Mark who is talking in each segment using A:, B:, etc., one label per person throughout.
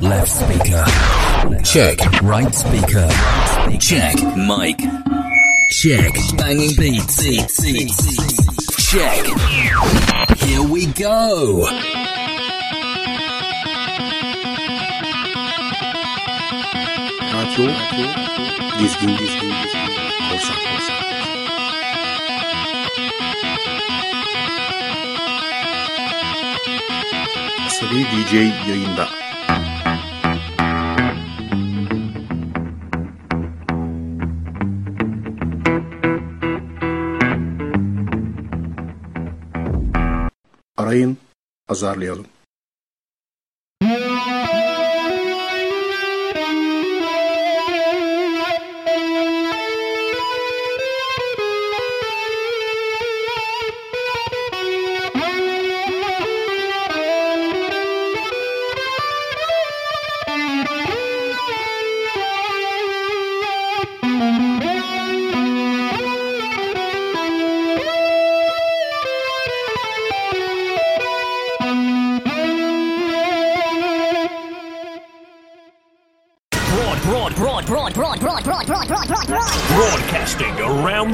A: Left speaker. Check. Right speaker. Check. Mic. Check. Banging beats. Check. Here we go.
B: Radio. This game, this game, this game. Cosa, cosa. DJ
C: Yoinda. pazarlayalım.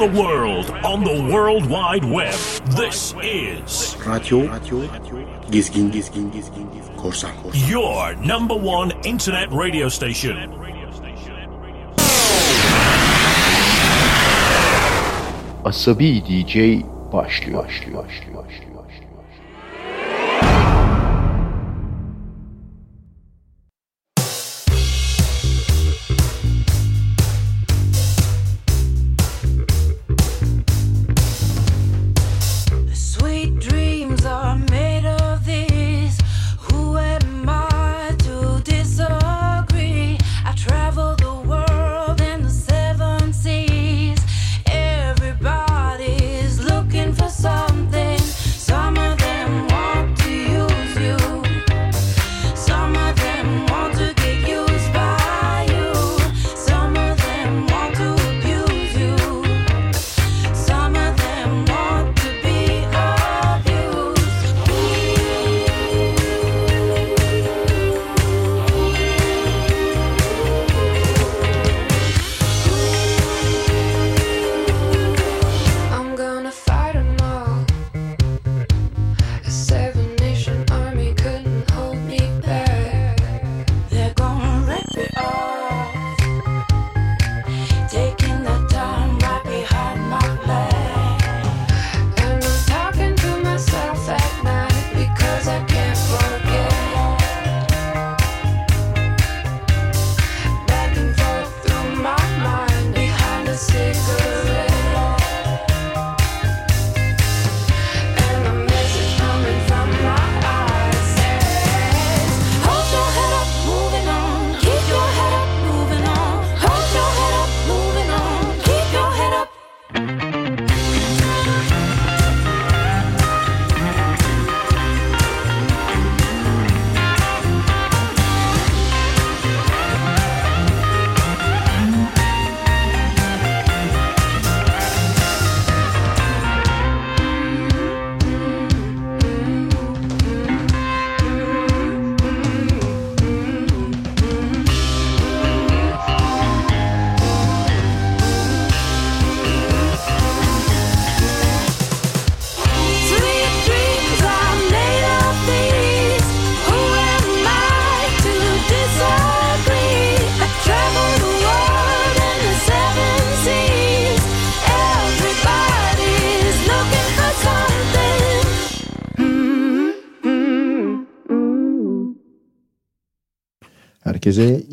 C: The world on the World Wide Web. This is
D: Gezgin Korsan Korsan
C: your number one internet radio station.
E: Asabi DJ başlıyor. başlıyor, başlıyor, başlıyor, başlıyor.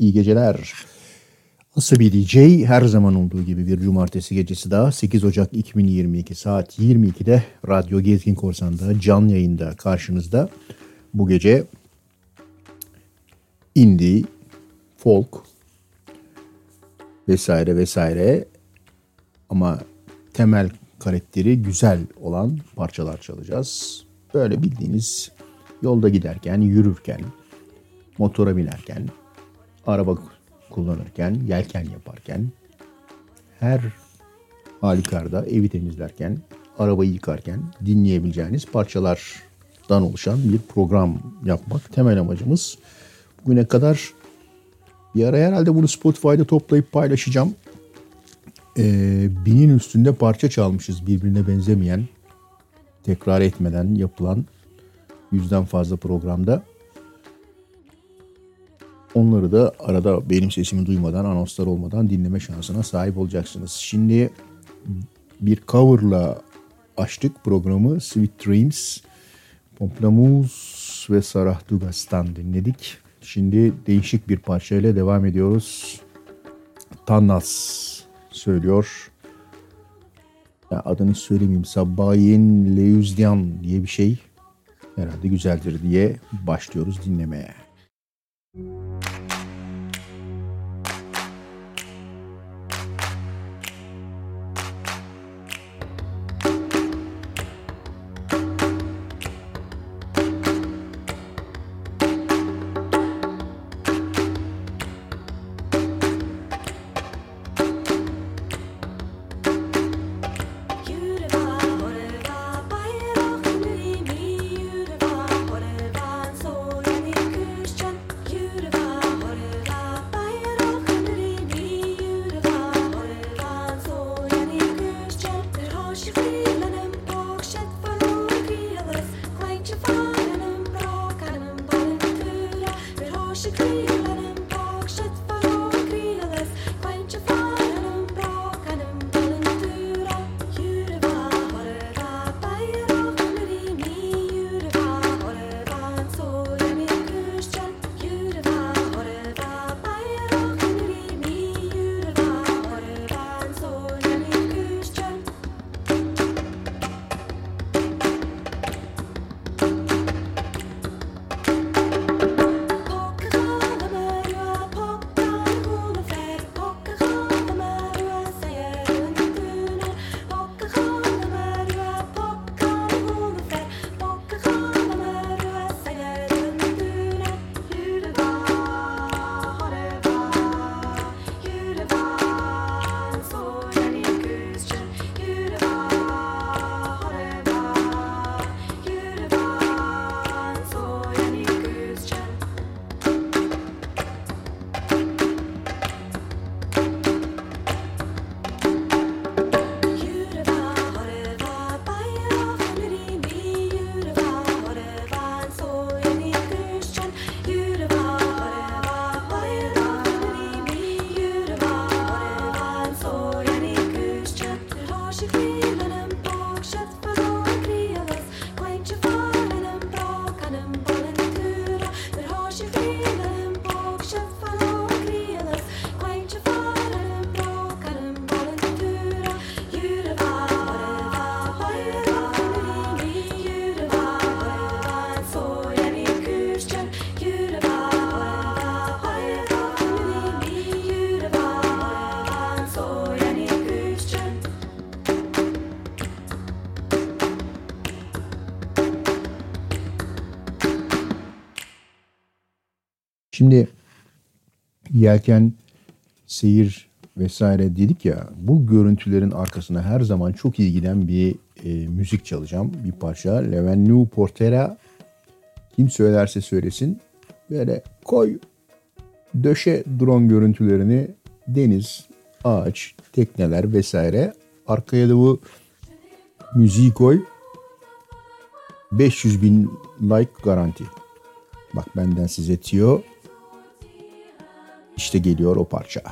F: İyi geceler. Asabi DJ her zaman olduğu gibi bir cumartesi gecesi daha 8 Ocak 2022 saat 22'de Radyo Gezgin Korsan'da canlı yayında karşınızda. Bu gece indie, folk vesaire vesaire ama temel karakteri güzel olan parçalar çalacağız. Böyle bildiğiniz yolda giderken, yürürken, motora binerken, araba kullanırken, yelken yaparken, her halükarda evi temizlerken, arabayı yıkarken dinleyebileceğiniz parçalardan oluşan bir program yapmak temel amacımız. Bugüne kadar bir ara herhalde bunu Spotify'da toplayıp paylaşacağım. Ee, binin üstünde parça çalmışız birbirine benzemeyen, tekrar etmeden yapılan yüzden fazla programda. Onları da arada benim sesimi duymadan, anonslar olmadan dinleme şansına sahip olacaksınız. Şimdi bir coverla açtık programı. Sweet Dreams, Pomplamoose ve Sarah Dugas'tan dinledik. Şimdi değişik bir parçayla devam ediyoruz. Tannas söylüyor. Ya adını söylemeyeyim. Sabahin Leuzdian diye bir şey. Herhalde güzeldir diye başlıyoruz dinlemeye. Şimdi yelken, seyir vesaire dedik ya bu görüntülerin arkasına her zaman çok ilgilen bir e, müzik çalacağım. Bir parça. Levenue Portera. Kim söylerse söylesin. Böyle koy döşe drone görüntülerini deniz, ağaç, tekneler vesaire. Arkaya da bu müziği koy. 500 bin like garanti. Bak benden size Tio işte geliyor o parça.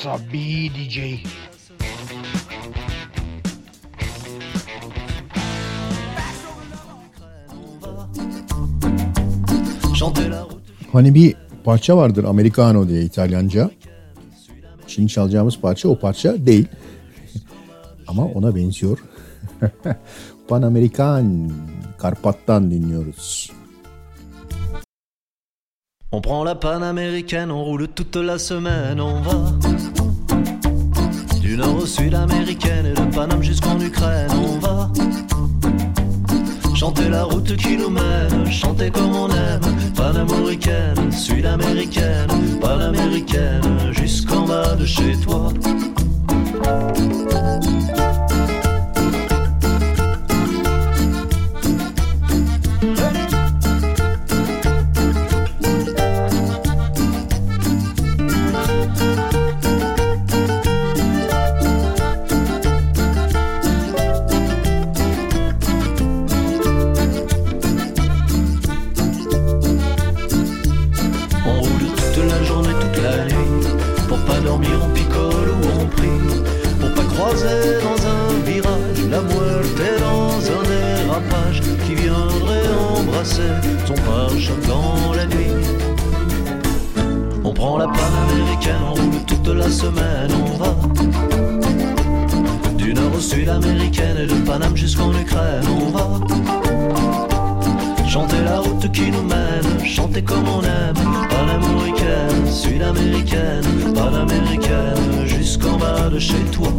B: Asabi DJ.
F: Hani bir parça vardır Americano diye İtalyanca. Şimdi çalacağımız parça o parça değil. Ama ona benziyor. Panamerikan Karpat'tan dinliyoruz.
G: On prend la panaméricaine, on roule toute la semaine, on va du nord au sud américaine et de Paname jusqu'en Ukraine, on va chanter la route qui nous mène, chanter comme on aime, panaméricaine, sud-américaine, panaméricaine, jusqu'en bas de chez toi. On roule toute la semaine, on va. Du nord au sud américaine et de Paname jusqu'en Ukraine, on va. Chanter la route qui nous mène, chanter comme on aime, panaméricaine, sud-américaine, panaméricaine, jusqu'en bas de chez toi.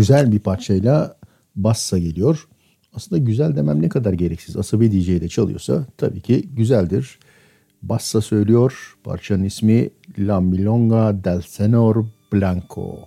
F: Güzel bir parçayla bassa geliyor. Aslında güzel demem ne kadar gereksiz. Asabi DJ ile çalıyorsa tabii ki güzeldir. Bassa söylüyor. Parçanın ismi La Milonga del Senor Blanco.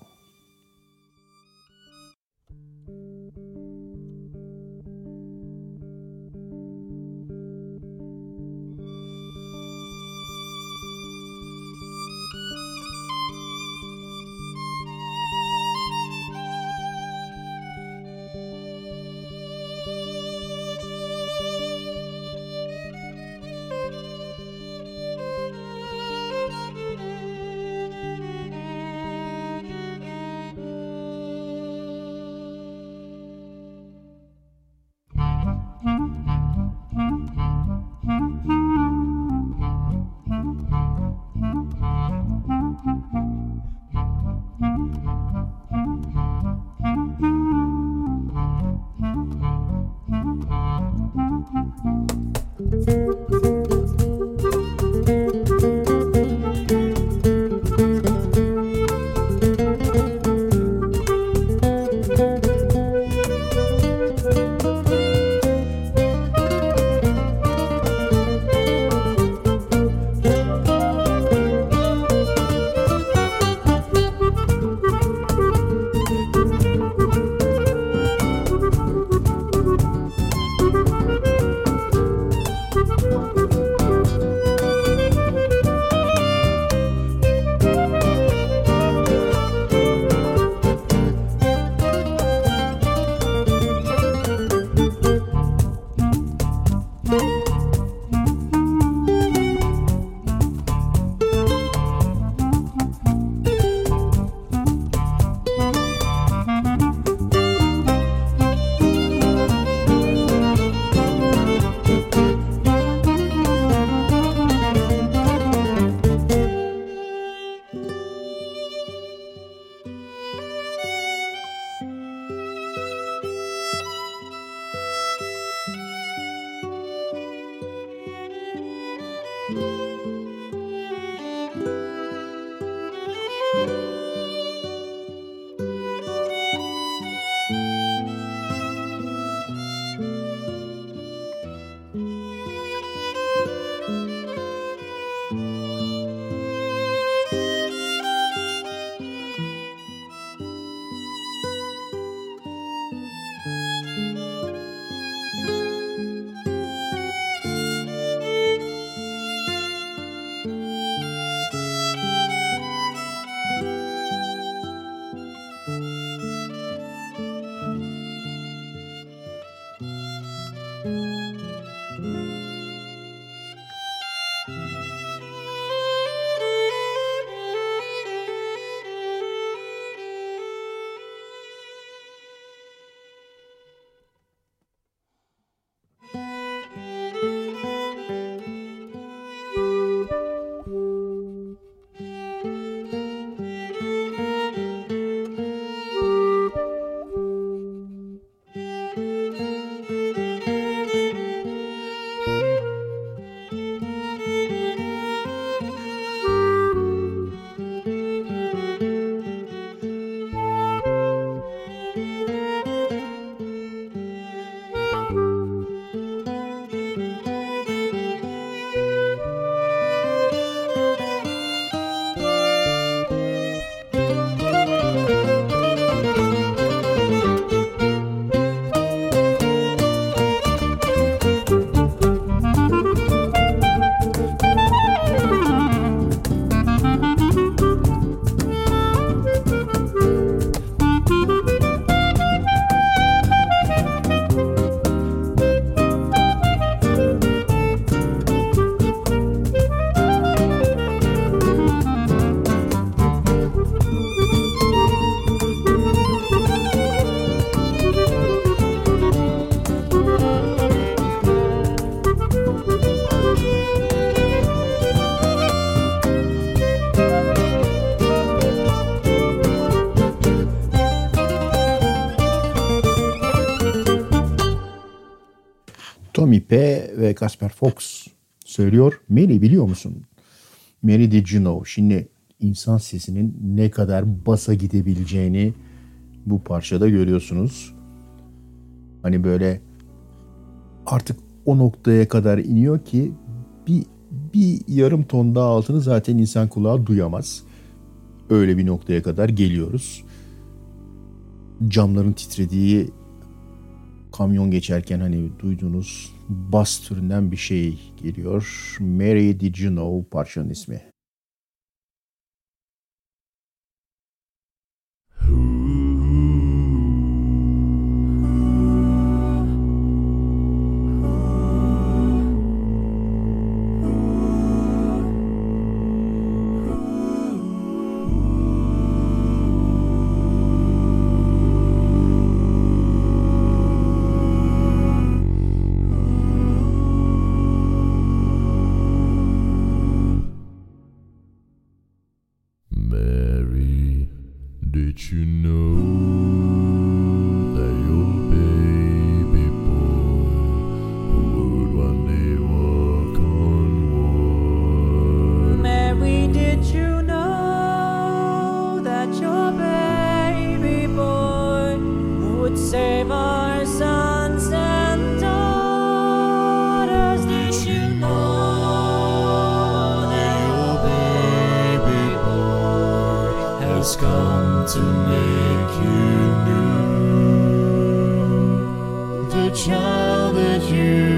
F: Ve Casper Fox söylüyor. Mary biliyor musun? Mary did you know? Şimdi insan sesinin ne kadar basa gidebileceğini bu parçada görüyorsunuz. Hani böyle artık o noktaya kadar iniyor ki bir, bir yarım ton daha altını zaten insan kulağı duyamaz. Öyle bir noktaya kadar geliyoruz. Camların titrediği kamyon geçerken hani duyduğunuz bas türünden bir şey geliyor. Mary Did You Know parçanın ismi.
H: Has come to make you new? The child that you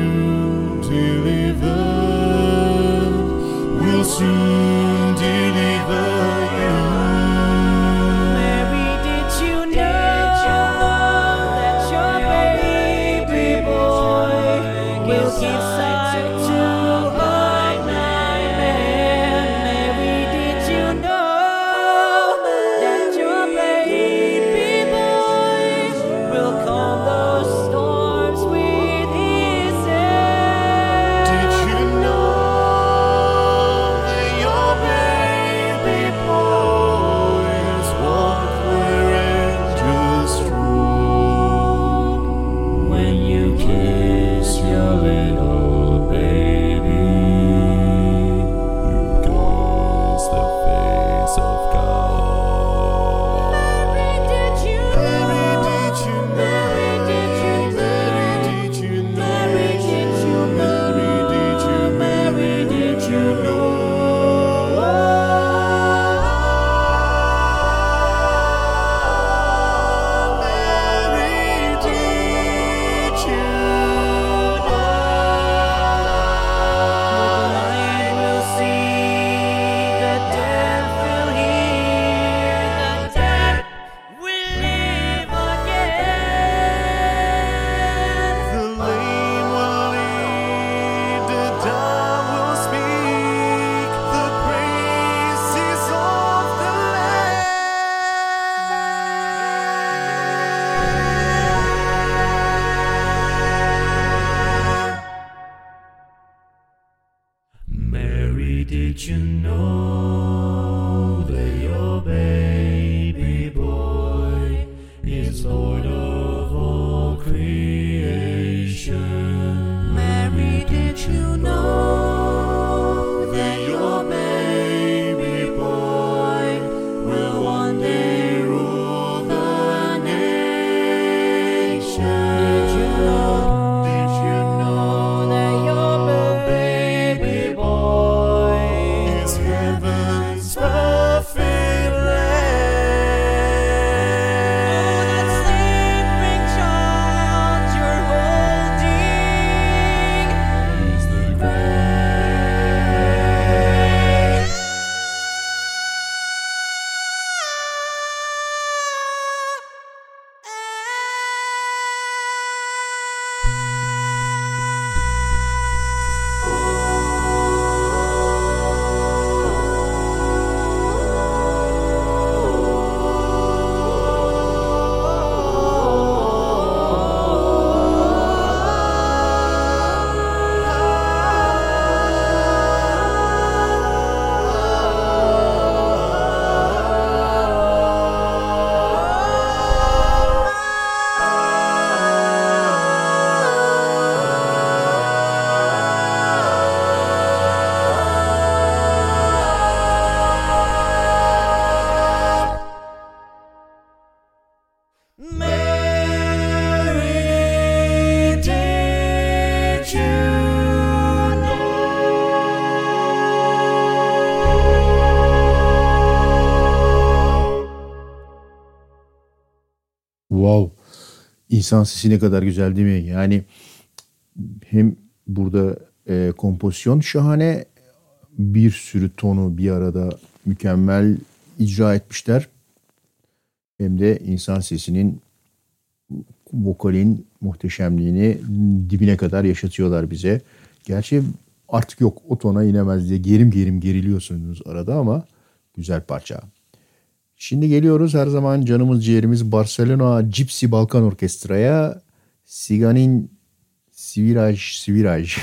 F: İnsan sesi ne kadar güzel değil mi? Yani hem burada e, kompozisyon şahane bir sürü tonu bir arada mükemmel icra etmişler. Hem de insan sesinin vokalin muhteşemliğini dibine kadar yaşatıyorlar bize. Gerçi artık yok o tona inemez diye gerim gerim geriliyorsunuz arada ama güzel parça. Şimdi geliyoruz her zaman canımız ciğerimiz Barcelona Gypsy Balkan Orkestra'ya Siganin Siviraj Siviraj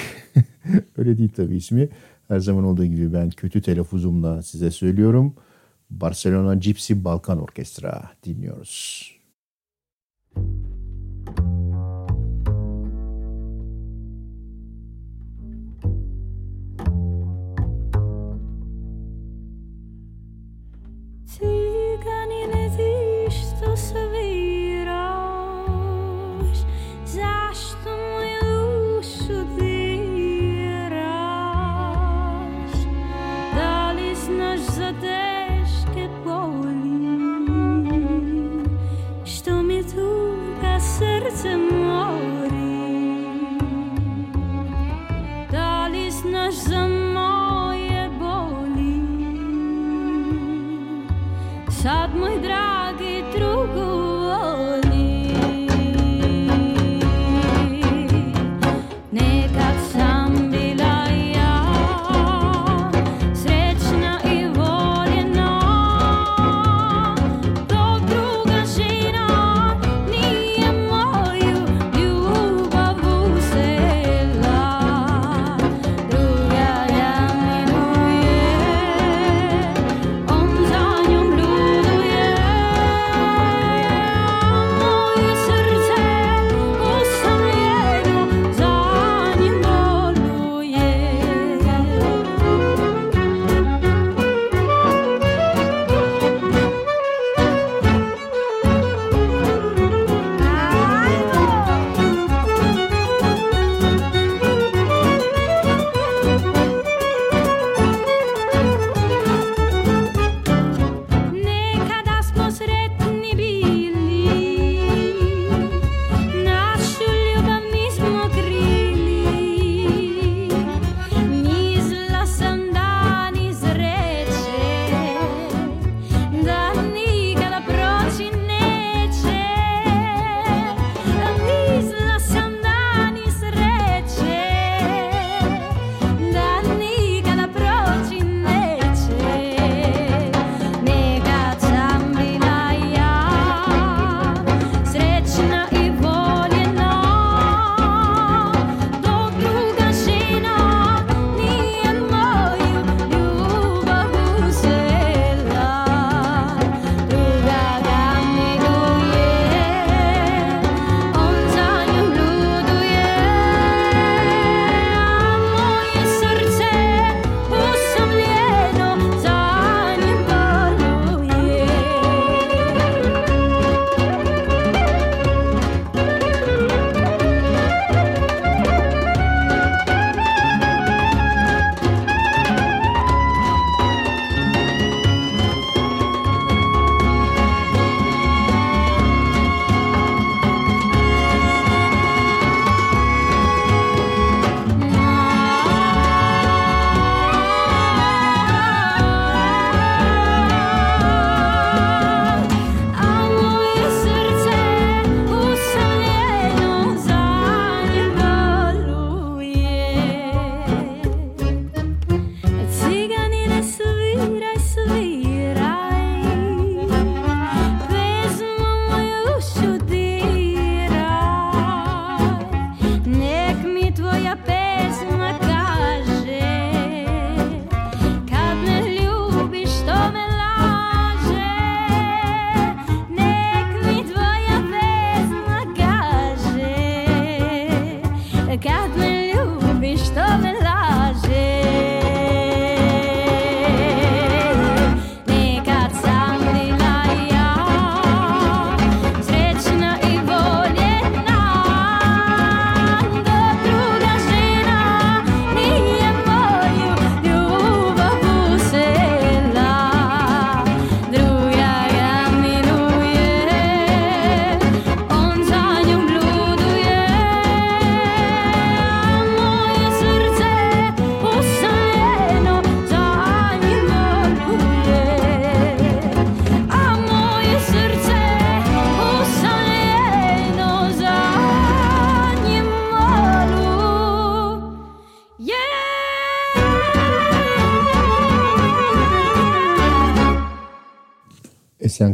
F: öyle değil tabii ismi. Her zaman olduğu gibi ben kötü telaffuzumla size söylüyorum. Barcelona Gypsy Balkan Orkestra dinliyoruz.
H: Cyganiny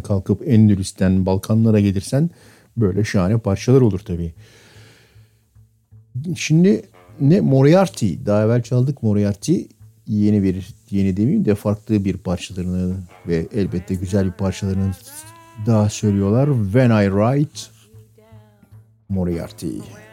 I: kalkıp Endülüs'ten Balkanlara gelirsen böyle şahane parçalar olur tabii. Şimdi ne Moriarty daha evvel çaldık Moriarty yeni bir yeni demeyeyim de farklı bir parçalarını ve elbette güzel bir parçalarını daha söylüyorlar. When I Write Moriarty.
F: Moriarty.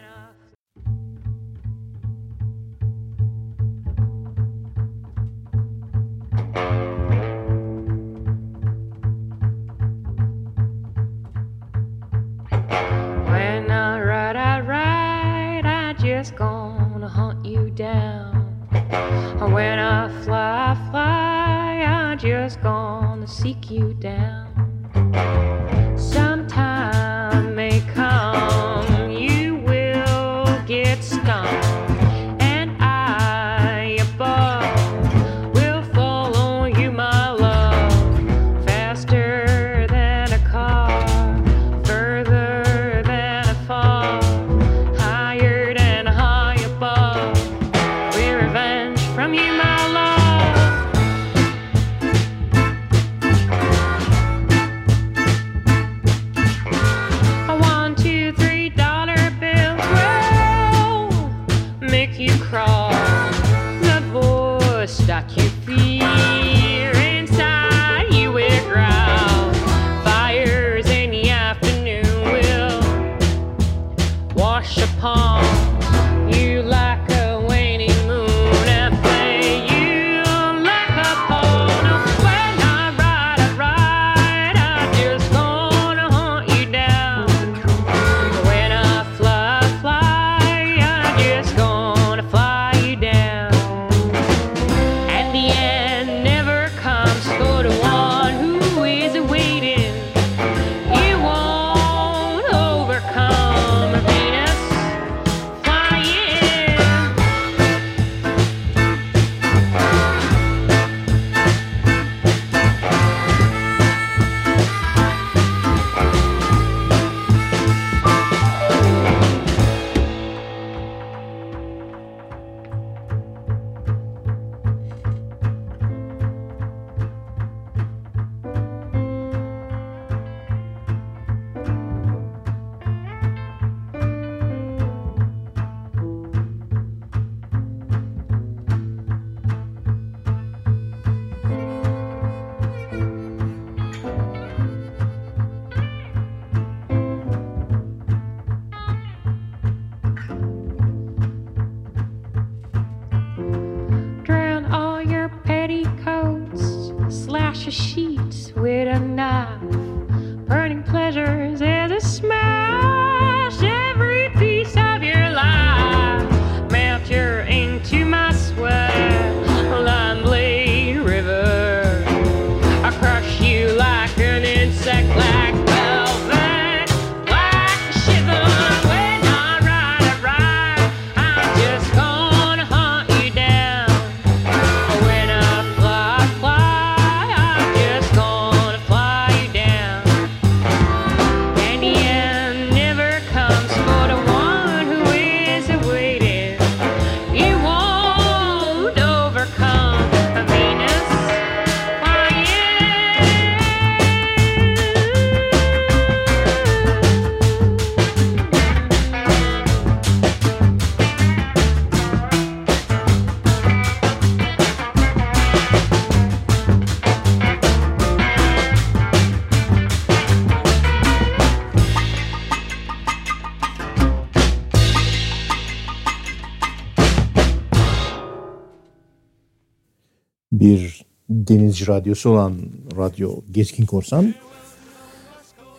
F: Denizci radyosu olan Radyo Gezgin Korsan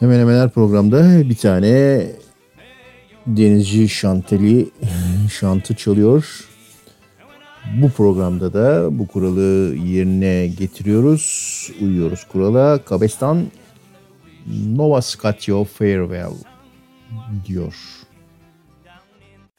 F: hemen hemen her programda bir tane denizci şanteli şantı çalıyor. Bu programda da bu kuralı yerine getiriyoruz. Uyuyoruz kurala. Kabestan Nova Scotia Farewell diyor.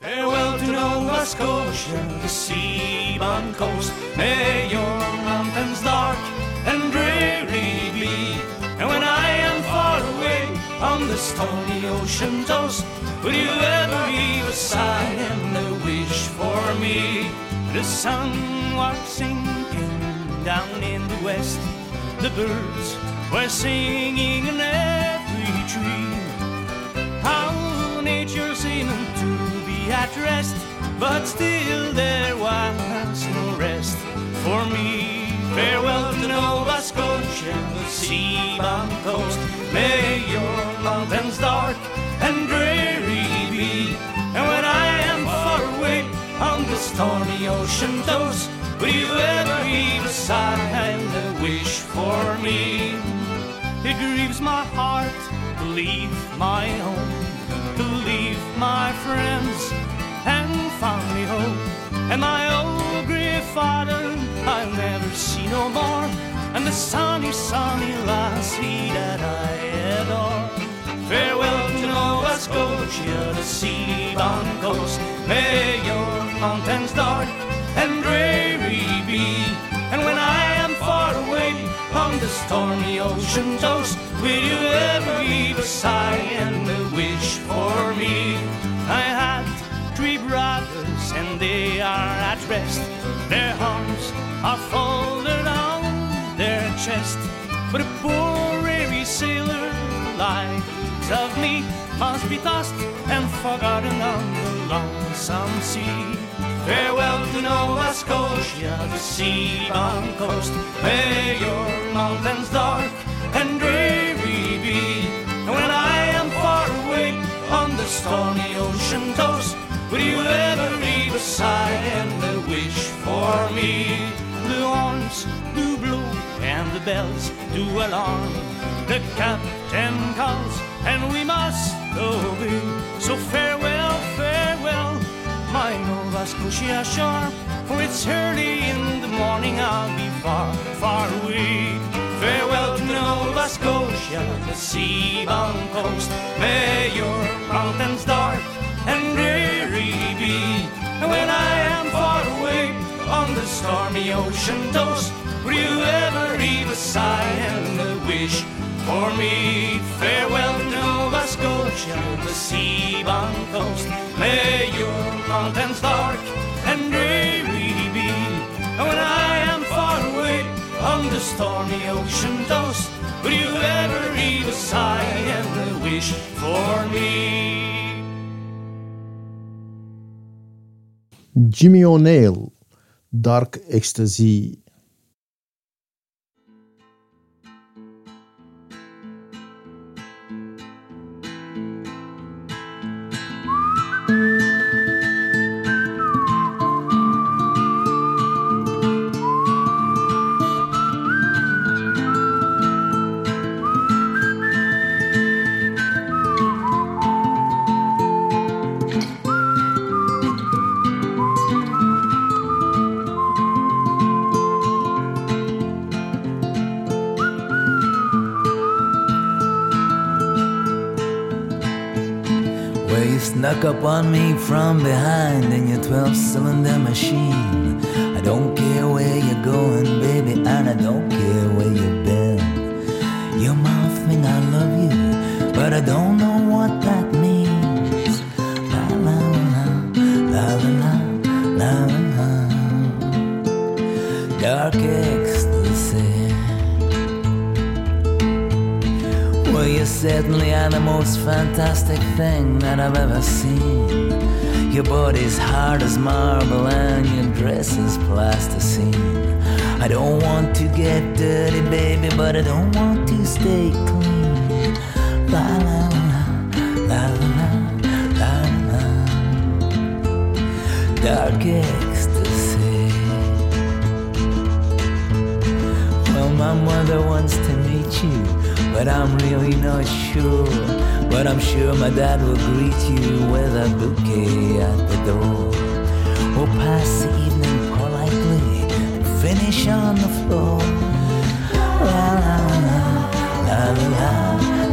J: Farewell to Nova Scotia, the sea-bound coast. May your mountains dark and dreary be. And when I am far away on the stormy ocean toast, will you ever leave a sigh and a wish for me? The sun was sinking down in the west. The birds were singing in every tree. How nature seemed to be at rest, but still there was no rest for me. Farewell to Nova Scotia, the sea-bound coast. May your mountains dark and dreary be. And when I am far away on the stormy ocean toast, will you ever heave a sigh and a wish for me? It grieves my heart to leave my home, to leave my friends and family home. And my grey father I'll never see no more, and the sunny, sunny lassie that I adore. Farewell to Nova Scotia, the sea-bound coast. May your mountains dark and dreary be. And when I am far away on the stormy ocean toast, will you ever a sigh and wish for me? I and they are at rest. Their arms are folded on their chest. But a poor weary sailor like of me must be tossed and forgotten on the lonesome sea. Farewell to Nova Scotia, the sea-bound coast. May your mountains dark and dreary be. And when I am far away on the stormy ocean toast, will you will ever leave a sigh and a wish for me? The horns do blow and the bells do alarm. The captain calls and we must obey. So farewell, farewell, my Nova Scotia shore. For it's early in the morning, I'll be far, far away. Farewell to Nova Scotia, the sea-bound coast. May your mountains dark and dreary be. When I am far away on the stormy ocean toast, will you ever leave a sigh and a wish for me? Farewell Nova Scotia, the sea-bound coast. May your mountains dark and dreary be. When I am far away on the stormy ocean toast, will you ever leave a sigh and a wish for me?
F: Jimmy O'Neill, Dark Ecstasy.
K: Snuck up on me from behind in your 12 cylinder machine. I don't care where you're going, baby, and I don't care where you've been. Your mouth thing, I love you, but I don't certainly are the most fantastic thing that I've ever seen. Your body's hard as marble and your dress is plasticine. I don't want to get dirty, baby, but I don't want to stay clean. La la la, la la la, la. Dark ecstasy. Well, my mother wants to meet you, but I'm really not sure. But I'm sure my dad will greet you with a bouquet at the door. We'll pass the evening politely and finish on the floor. La la la la la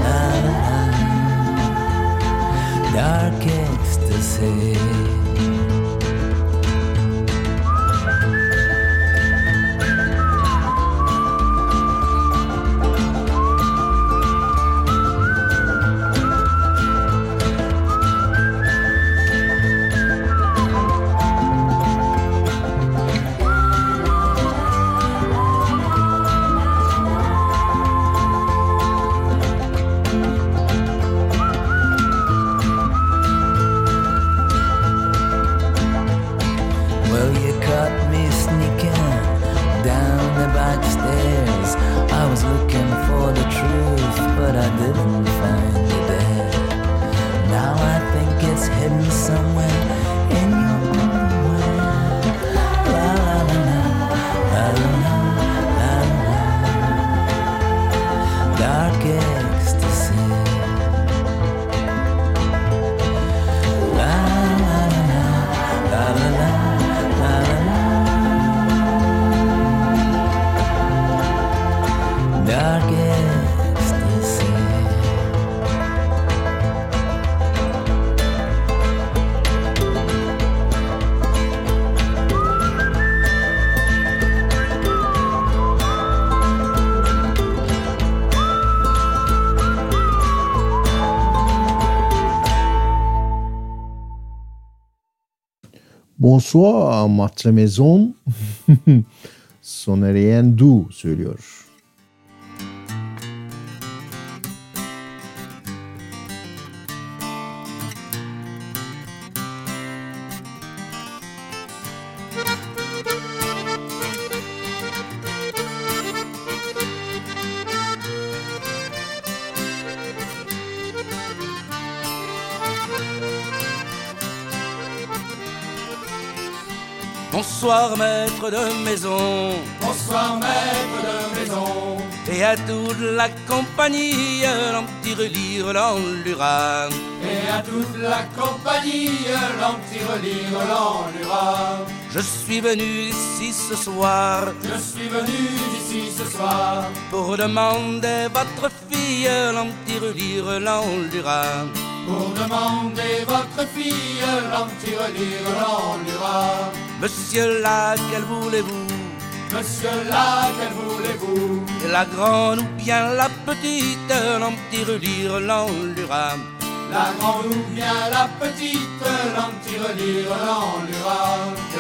K: la la. Dark ecstasy.
F: François Matremezon Sonerien Du söylüyor.
L: Bonsoir maître de maison,
M: Bonsoir maître de maison,
L: et à toute la compagnie, l'empire relire l'endurant.
M: et à toute la compagnie, l'anti-relire l'endura.
L: Je suis venu ici ce soir
M: Je suis venu ici ce soir
L: pour demander votre fille, l'empire relire l'endurant.
M: pour demander votre fille, l'anti-relire l'endura.
L: Monsieur là, quelle voulez-vous?
M: Monsieur là, quelle voulez-vous
L: La grande ou bien la petite, l'empire relire l'endurant.
M: La grande ou bien la petite, l'anti-relire l'endura.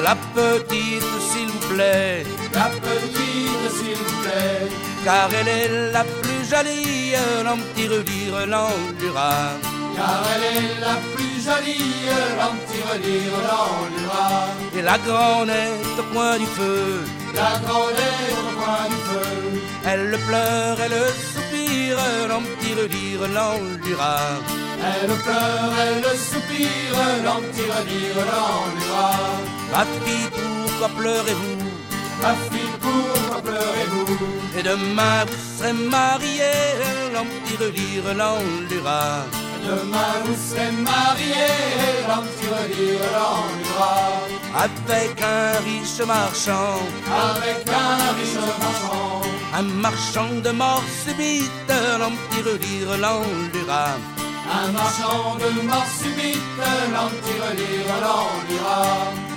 L: La petite, s'il vous plaît,
M: La petite, s'il vous plaît,
L: car elle est la plus jolie, l'empire relire l'endurant.
M: Car elle est la plus jolie, l'anti-relire l'endura.
L: Et la grande est au coin du feu,
M: La grande est au coin du feu,
L: elle pleure, elle soupire, l'empire relire l'endurant.
M: elle pleure, elle soupire, l'anti-relire l'endura.
L: Ma fille, pourquoi pleurez-vous?
M: Ma fille, pourquoi pleurez-vous?
L: Et demain vous serez mariée, l'empire relire l'endurant.
M: Demain vous serez mariés, l'anti-relire l'endura.
L: Avec un riche marchand,
M: Avec un riche marchand,
L: un marchand de mort subite, l'empire relire l'endurant.
M: un marchand de mort subite, l'anti-relire l'endura.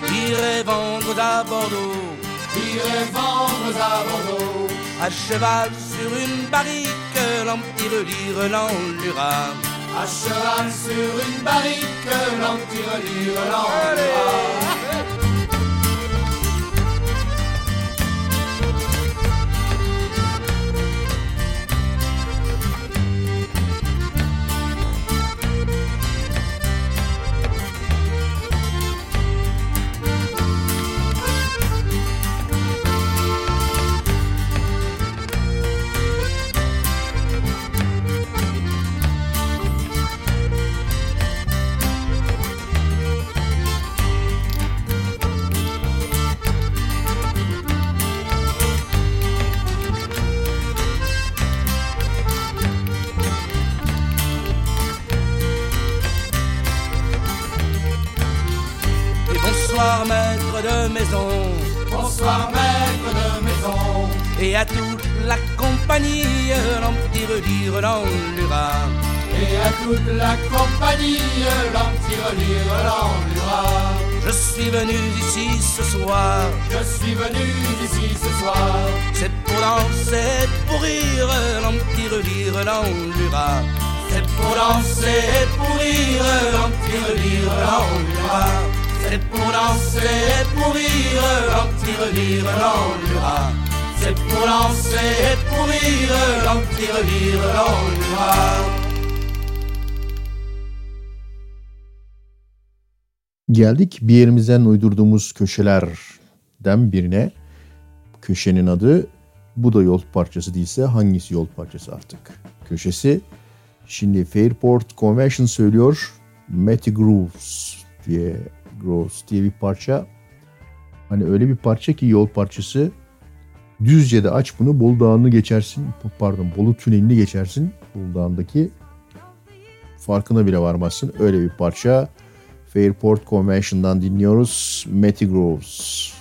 L: J'irai vendre à Bordeaux,
M: Irait vendre à Bordeaux,
L: à cheval sur une barrique, l'empire relire l'endurant.
M: À cheval sur une barrique, l'anti-relire l'endura.
L: maître de maison.
M: Bonsoir maître de maison.
L: Et à toute la compagnie, l'on petit relire dans l'ura.
M: Et à toute la compagnie, l'on petit relire dans l'ura.
L: Je suis venu ici ce soir.
M: Je suis venu ici ce soir.
L: C'est pour danser, pour rire, l'on petit relire dans l'ura.
M: C'est pour danser, pour rire, l'on petit relire dans l'ura. Stripp må danse, et må vire, langt i reviret da, hurra. Stripp må danse, et må vire, langt i reviret da, hurra.
F: Geldik bir yerimizden uydurduğumuz köşelerden birine. Köşenin adı bu da yol parçası değilse hangisi yol parçası artık? Köşesi. Şimdi Fairport Convention söylüyor. Matty Grooves diye Grooves diye bir parça. Hani öyle bir parça ki yol parçası. Düzce'de aç bunu Bolu Dağı'nı geçersin. Pardon Bolu Tüneli'ni geçersin. Bolu Dağı'ndaki farkına bile varmazsın. Öyle bir parça. Fairport Convention'dan dinliyoruz. Matty Groves.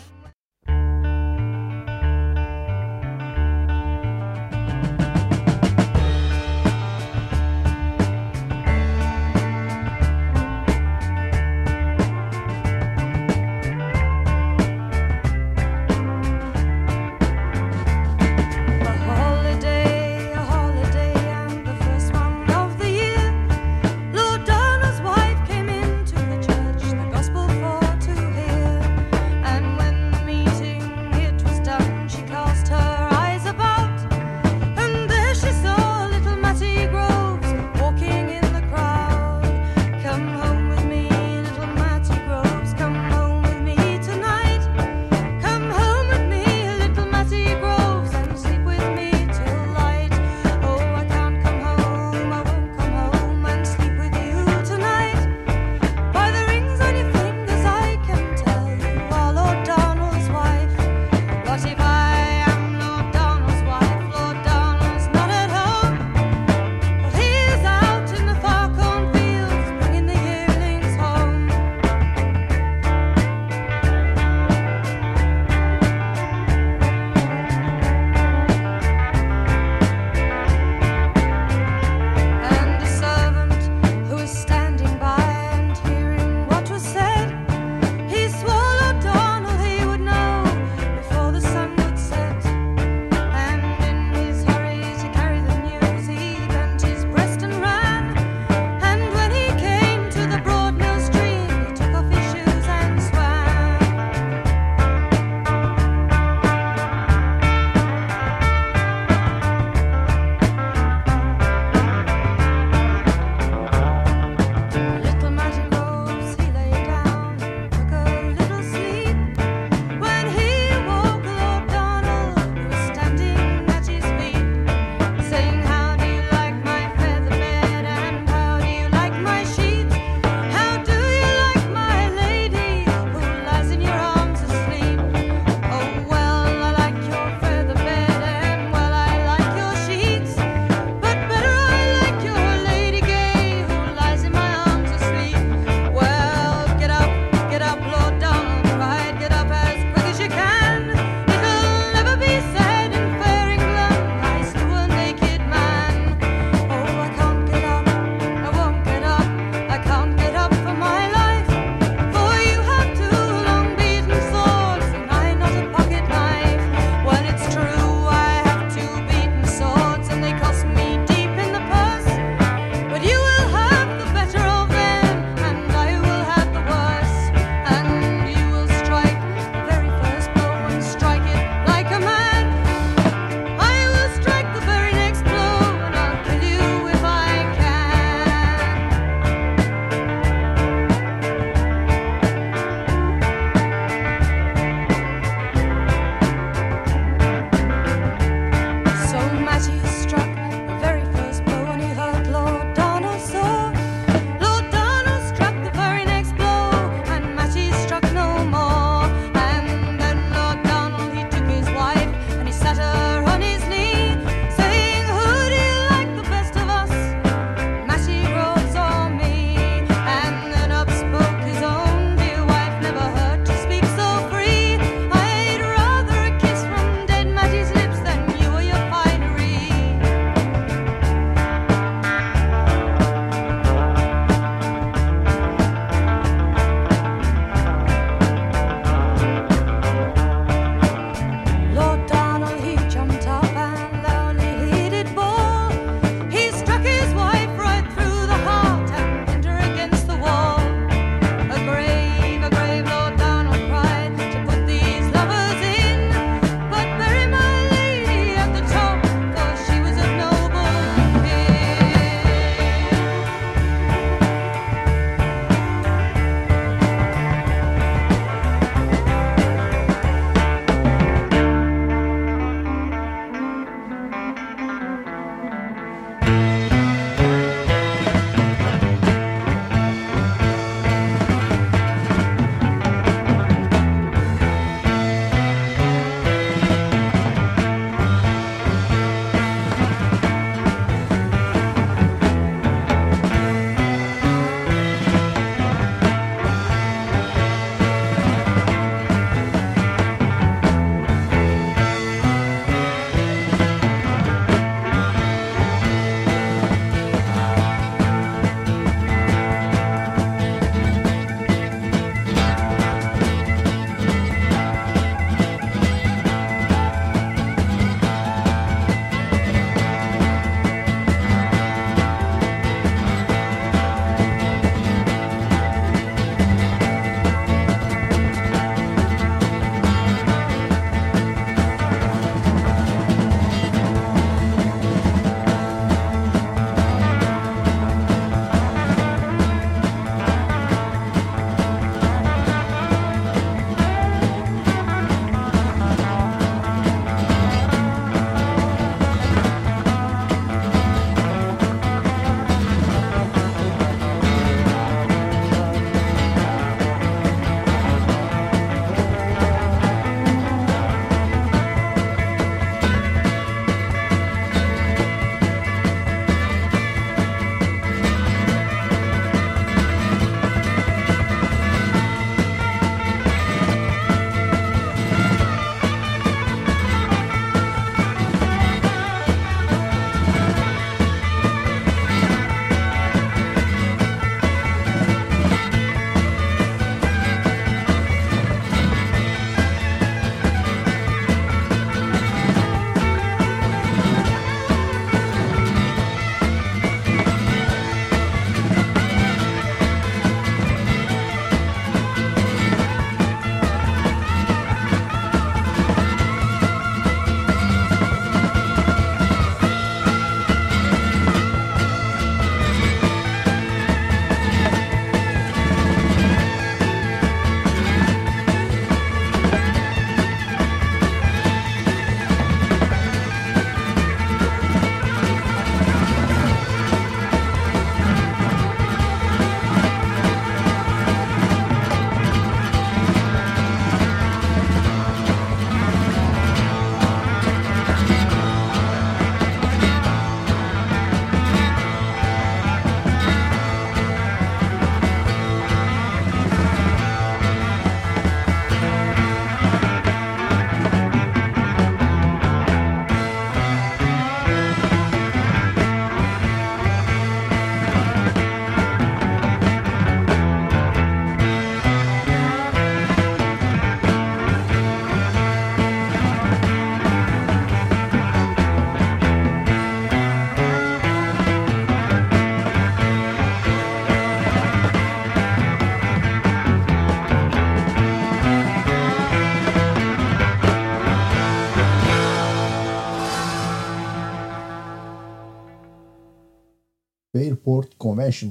F: Convention.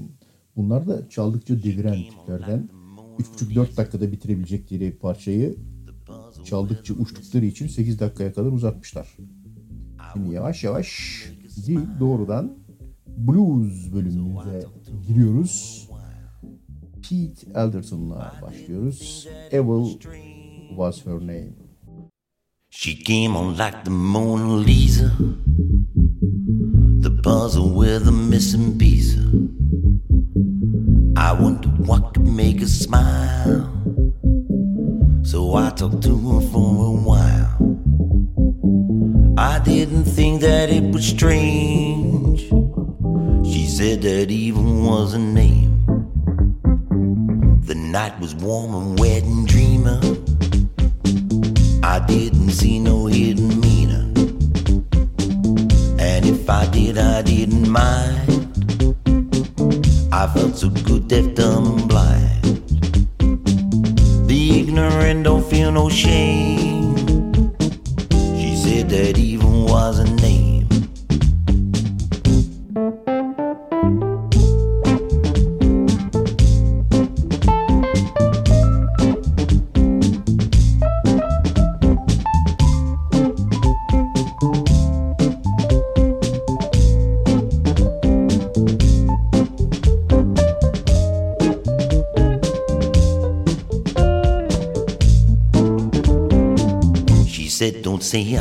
F: Bunlar da çaldıkça deviren tiplerden 3,5-4 dakikada bitirebilecekleri parçayı çaldıkça uçtukları için 8 dakikaya kadar uzatmışlar. Şimdi yavaş yavaş değil doğrudan blues bölümümüze giriyoruz. Pete Elderton'la başlıyoruz. Evil was her name.
N: She came on like the Mona Lisa, puzzle with a missing piece. I wonder what could make her smile. So I talked to her for a while. I didn't think that it was strange. She said that even was a name. The night was warm and wet and dreamer. I didn't see no hidden meaning. And if I did, I didn't mind. I felt so good, that I'm blind. The ignorant don't feel no shame. She said that even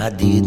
N: I didn't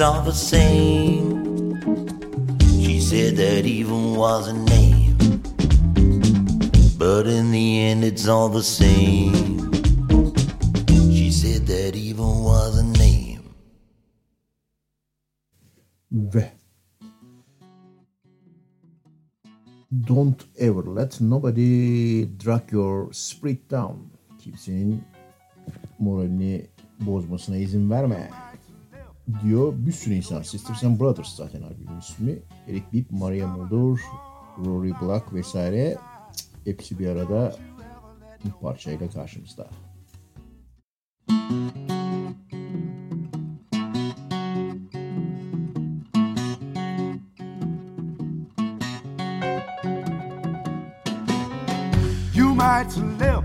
N: all the same. She said that evil was a name, but in the end it's all the same. She said that evil was a name.
F: Ve Don't ever let nobody drag your spirit down. Kimsenin moralini bozmasına izin verme. Diyor bir sürü insan. Sisters and Brothers zaten albümün ismi. Eric Bibb, Maria Muldaur, Rory Black vesaire. Hepsi bir arada bu parçayla karşımızda.
O: You might slip,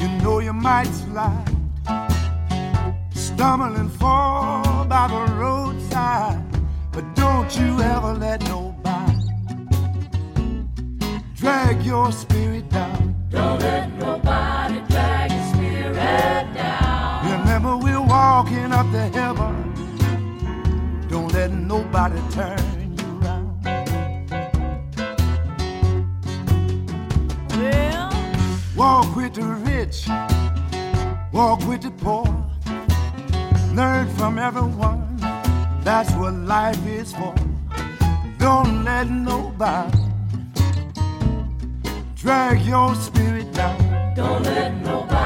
O: you know you might slide. Stumble and ever let nobody drag your spirit down.
H: Don't let nobody drag your spirit down.
O: Remember, we're walking up to heaven. Don't let nobody
P: nobody turn you around. Walk with the rich, walk with the poor. Learn from everyone, that's what life is for. Don't let nobody drag your spirit down.
Q: don't let nobody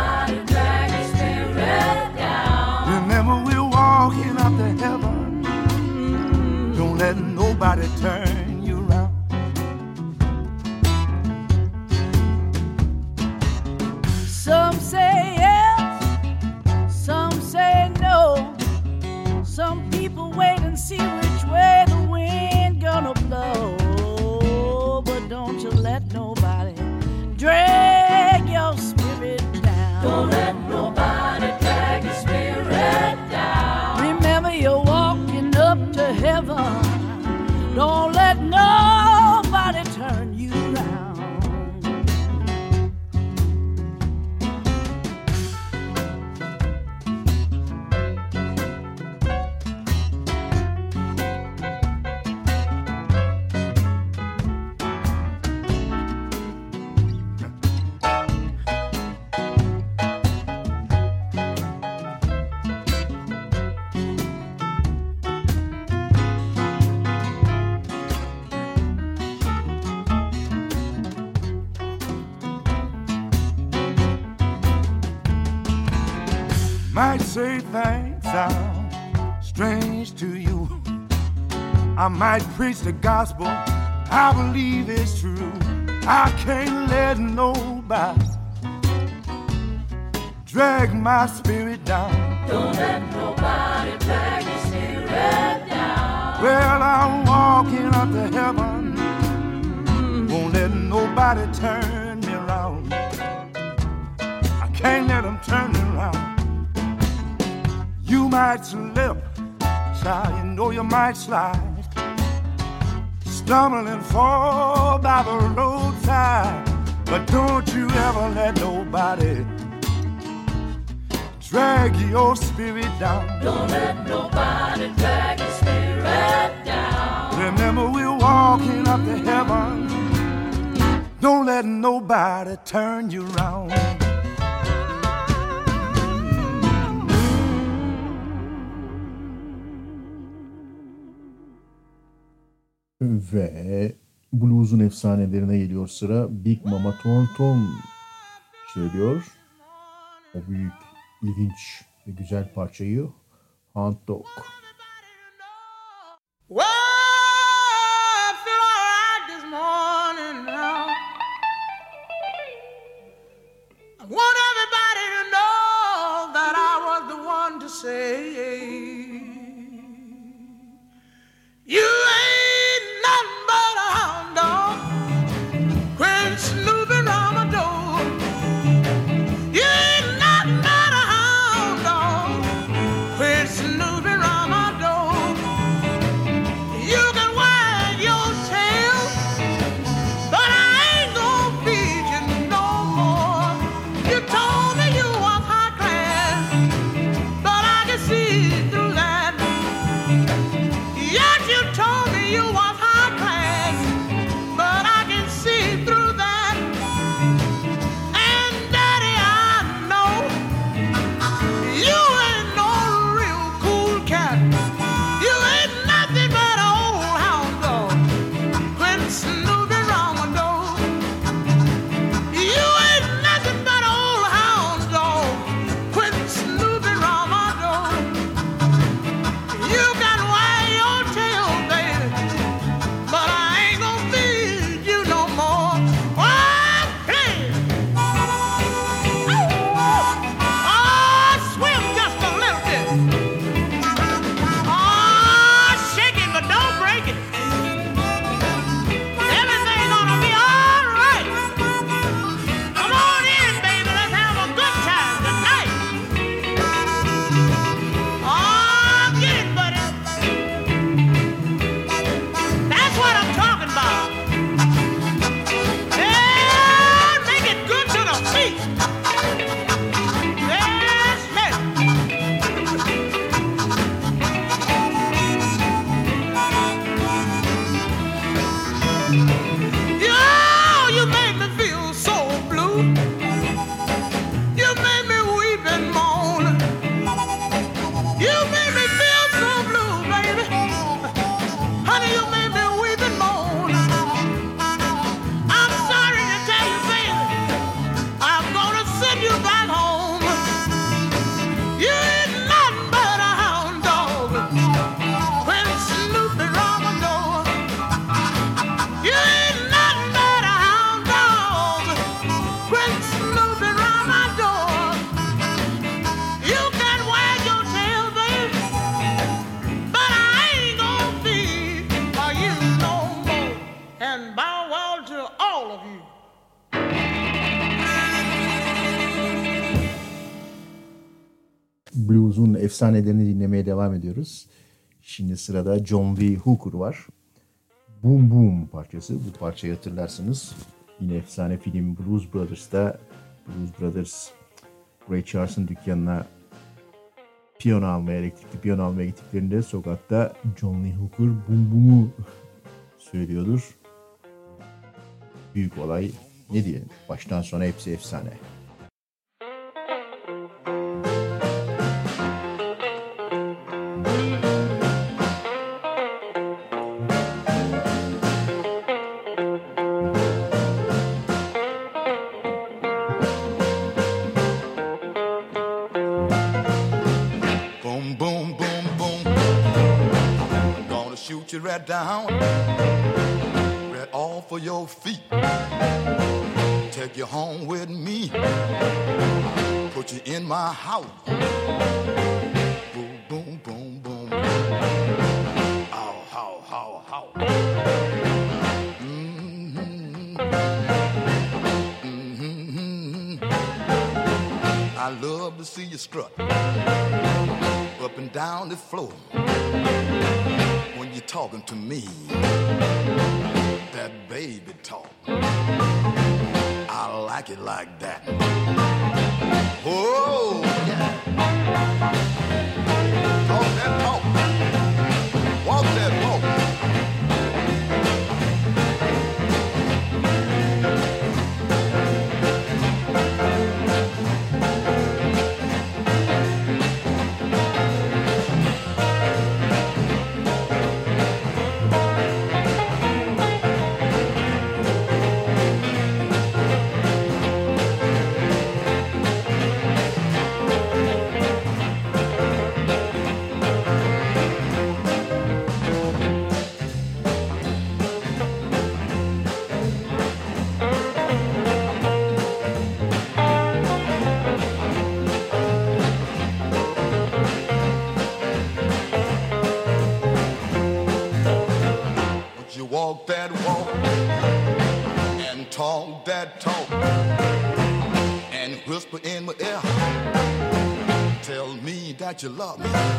P: preach the gospel, I believe it's true. I can't let nobody drag my spirit down.
Q: Don't let nobody drag your spirit down.
P: Well, I'm walking up to heaven. Mm-hmm. Won't let nobody turn me around. I can't let them turn me around. You might slip, child, you know you might slide. Stumble and fall by the roadside. But don't you ever let nobody drag your spirit down.
Q: Don't let nobody drag your spirit down.
P: Remember, we're walking up to heaven. Don't let nobody turn you around.
F: Ve blues'un efsanelerine geliyor sıra. Big Mama Thornton söylüyor. O büyük, ilginç ve güzel parçayı Hound Dog.
R: Well,
F: efsanelerini dinlemeye devam ediyoruz. Şimdi sırada John V. Hooker var. Boom Boom parçası. Bu parçayı hatırlarsınız. Yine efsane film Blues Brothers'ta Blues Brothers Ray Charles'ın dükkanına piyano almaya, elektrikli piyano almaya gittiklerinde sokakta John Lee Hooker Boom Boom'u söylüyordur. Büyük olay. Ne diyelim? Baştan sona hepsi efsane.
S: That you love me.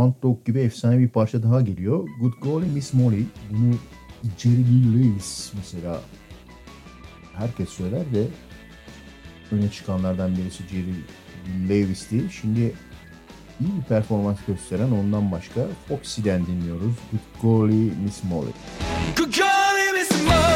F: Hound Dog gibi efsane bir parça daha geliyor. Good Golly Miss Molly. Bunu Jerry Lewis mesela herkes söyler de öne çıkanlardan birisi Jerry Lewis'ti. Şimdi iyi bir performans gösteren ondan başka Foxy'den dinliyoruz. Good Golly Miss Molly.
J: Good golly, Miss Molly,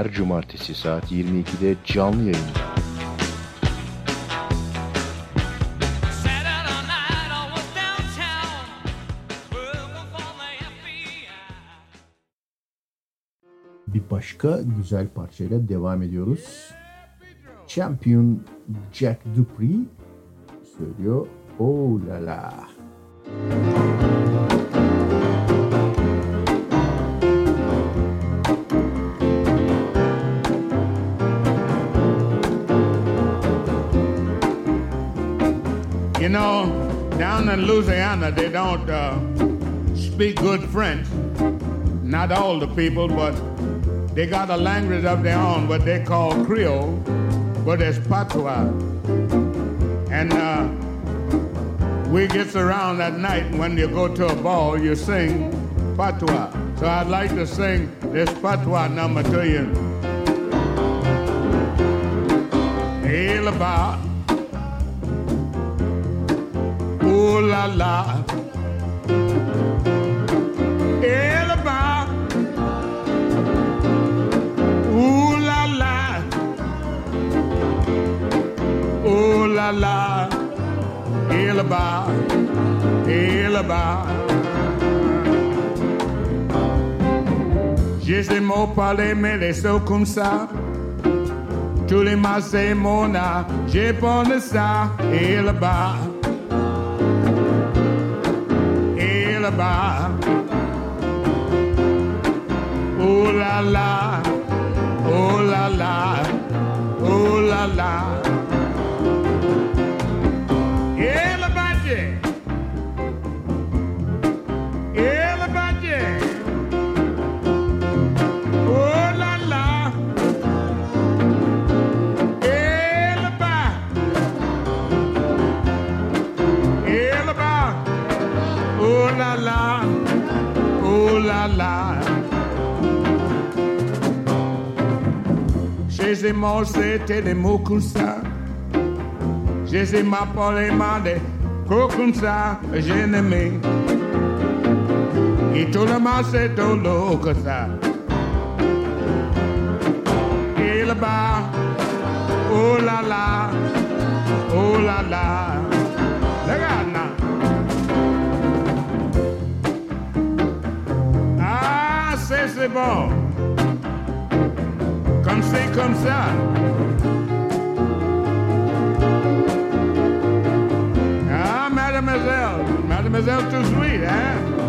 E: her cumartesi saat 22'de canlı yayında.
F: Bir başka güzel parçayla devam ediyoruz. Champion Jack Dupree söylüyor. Oh la la.
O: Speak good French. Not all the people, but they got a language of their own, what they call Creole, but it's patois. And uh, we gets around at night when you go to a ball, you sing patois. So I'd like to sing this patois number to you. Hey, about Ooh la la. La la. Elba. Elba. J'ai ces mots parlés, mais les sauts comme ça. Tous les matins, c'est mon art. J'ai pas de ça. Elba. Elba. Oh la la, oh la la, oh la la. la la. Je les c'était des mots comme ça. Je les ai m'appelés, m'a des comme ça. J'ai aimé. Et tout le monde, c'est tout l'eau que ça. Et là-bas, oh là là, oh là là. Bon. Comme c'est comme ça. Ah, mademoiselle, mademoiselle too sweet, hein?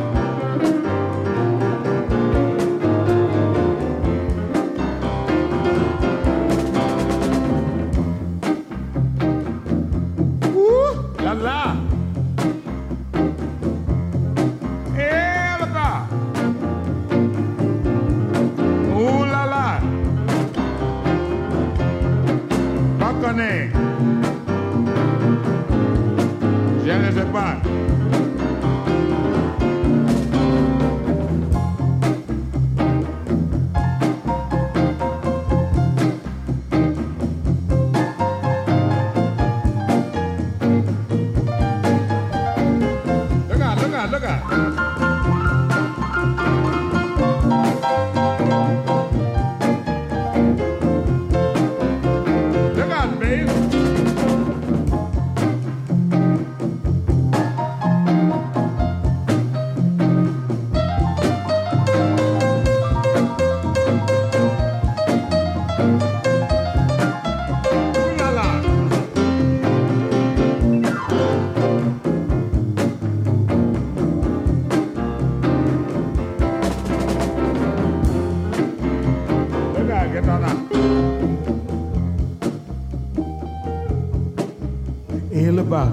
O: Et là-bas.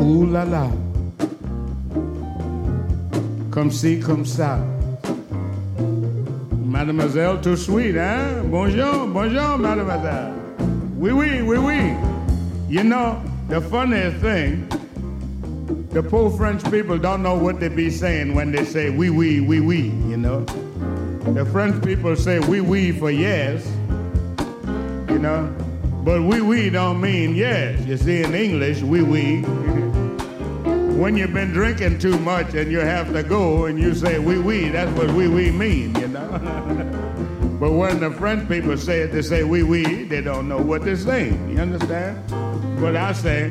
O: Ouh là là. Comme ci, comme ça. Mademoiselle, too sweet, hein? Bonjour, bonjour, mademoiselle. Oui, oui, oui, oui. You know, the funniest thing, the poor French people don't know what they be saying when they say oui, oui, oui, oui, you know. The French people say oui, oui for yes, you know. But oui, oui don't mean yes. You see, in English, oui, oui. when you've been drinking too much and you have to go and you say wee wee, that's what wee wee mean, you know. but when the French people say it, they say wee wee, they don't know what they're saying. You understand? But I say,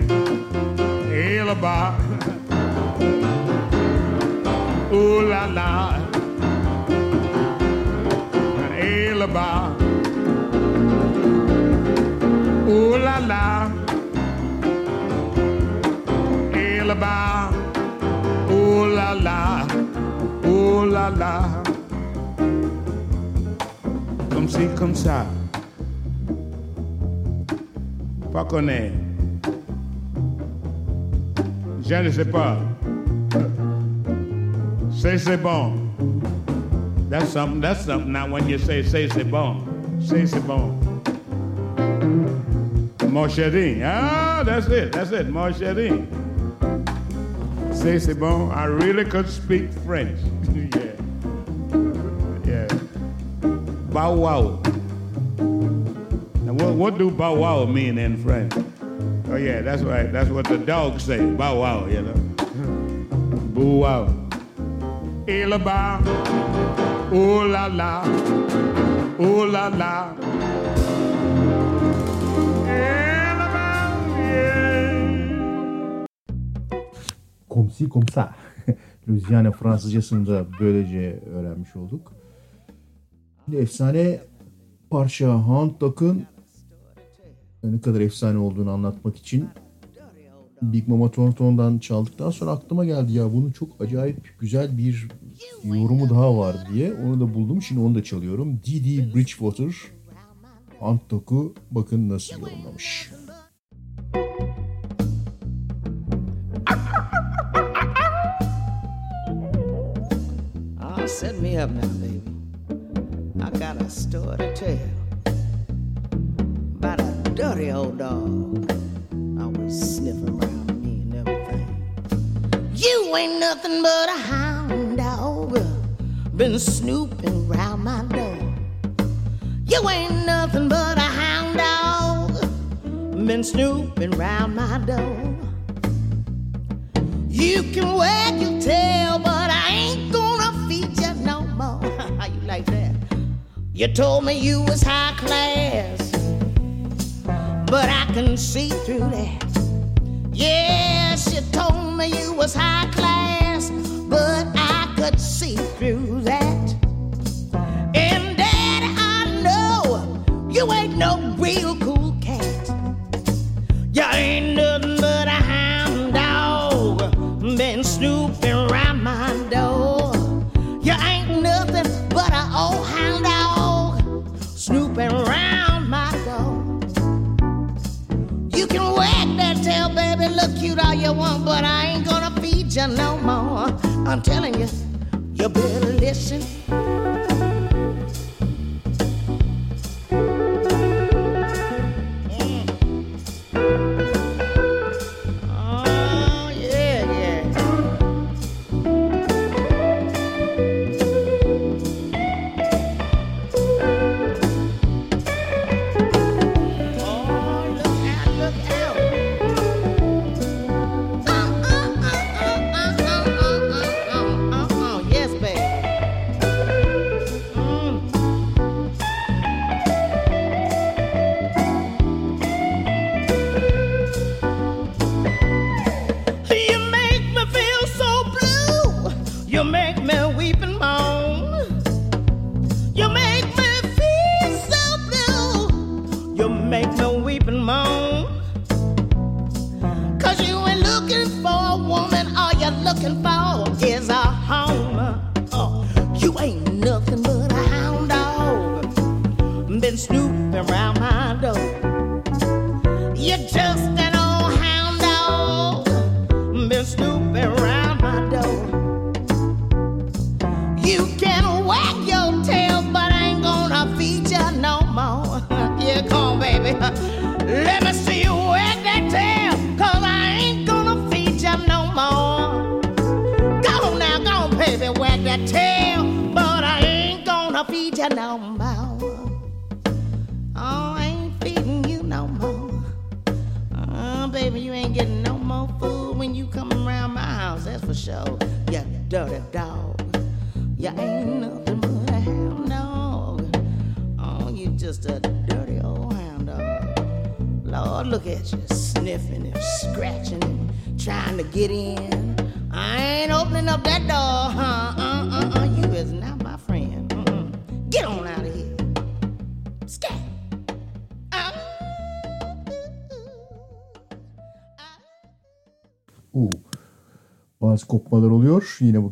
O: hey la ooh la la ba, ooh la la, ooh la la. Comme ci, comme ça. Pas connaît. Je ne sais pas. Say c'est bon. That's something, that's something. Now when you say say c'est bon, say c'est bon. Mon. Ah, that's it, that's it, mon. Say c'est bon. I really could speak French. yeah. Yeah. Bow wow. Now what, what do bow wow mean in French? Oh yeah, that's right. That's what the dogs say. Bow wow, you know. Boo wow. Et la ba. Ooh la la. Ooh la la.
F: Komsi komsa. Louisiana Fransızcasını da böylece öğrenmiş olduk. Efsane parça Hound Dog'ın ne kadar efsane olduğunu anlatmak için Big Mama Thornton'dan çaldıktan sonra aklıma geldi ya bunun çok acayip güzel bir yorumu daha var diye. Onu da buldum. Şimdi onu da çalıyorum. Didi Bridgewater Dog'u bakın nasıl yorumlamış.
T: Set me up now, baby. I got a story to tell about a dirty old dog. Always sniffing around me and everything. You ain't nothing but a hound dog. Been snooping around my door. You ain't nothing but a hound dog. Been snooping around my door. You can wag your tail, but I ain't You told me you was high class, but I can see through that. Yes, you told me you was high class, but I could see through that. All you want, but I ain't gonna feed you no more. I'm telling you, you better listen.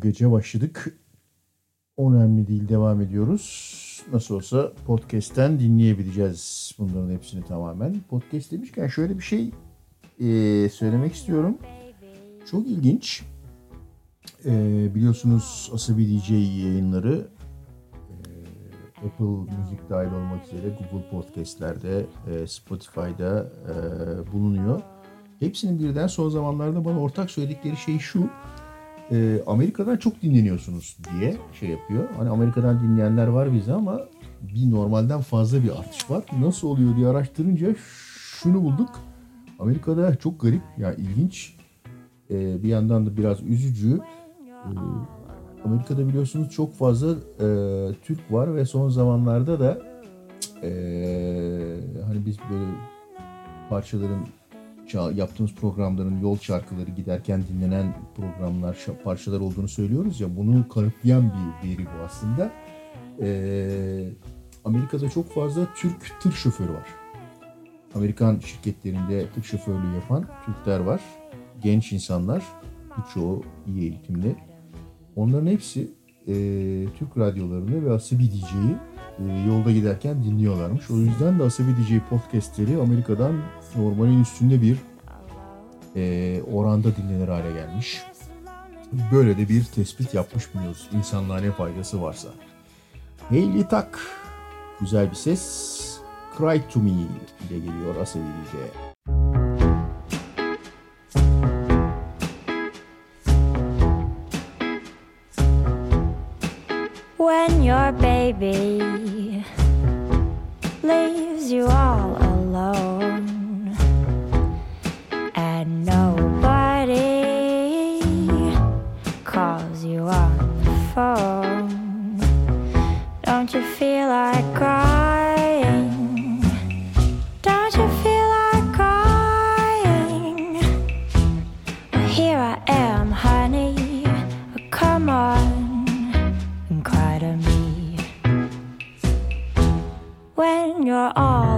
F: Gece başladık. Önemli değil devam ediyoruz. Nasıl olsa podcast'ten dinleyebileceğiz bunların hepsini tamamen. Podcast demişken şöyle bir şey eee, söylemek istiyorum. Çok ilginç. Eee, biliyorsunuz Asabi DJ yayınları eee, Apple Müzik dahil olmak üzere Google Podcast'lerde, eee, Spotify'da eee, bulunuyor. Hepsinin birden son zamanlarda bana ortak söyledikleri şey şu. E, Amerika'dan çok dinleniyorsunuz diye şey yapıyor. Hani Amerika'dan dinleyenler var bize ama bir normalden fazla bir artış var. Nasıl oluyor diye araştırınca şunu bulduk. Amerika'da çok garip, ya ilginç. e, bir yandan da biraz üzücü. E, Amerika'da biliyorsunuz çok fazla e, Türk var ve son zamanlarda da e, hani biz böyle parçaların ça- yaptığımız programların yol şarkıları giderken dinlenen programlar, parçalar olduğunu söylüyoruz ya bunu kanıtlayan bir veri bu aslında. Ee, Amerika'da çok fazla Türk tır şoförü var. Amerikan şirketlerinde tır şoförlüğü yapan Türkler var. Genç insanlar, birçoğu iyi eğitimli. Onların hepsi e, Türk radyolarını ve e, yolda giderken dinliyorlarmış. O yüzden de Asabi DJ podcastleri Amerika'dan normalin üstünde bir e, oranda dinlenir hale gelmiş. Böyle de bir tespit yapmış biliyoruz. İnsanlığa ne faydası varsa. Hayley Tak, güzel bir ses. Cry To Me ile geliyor Asabi DJ.
U: Your baby leaves you all alone. And nobody calls you on the phone. Don't you feel like crying you're all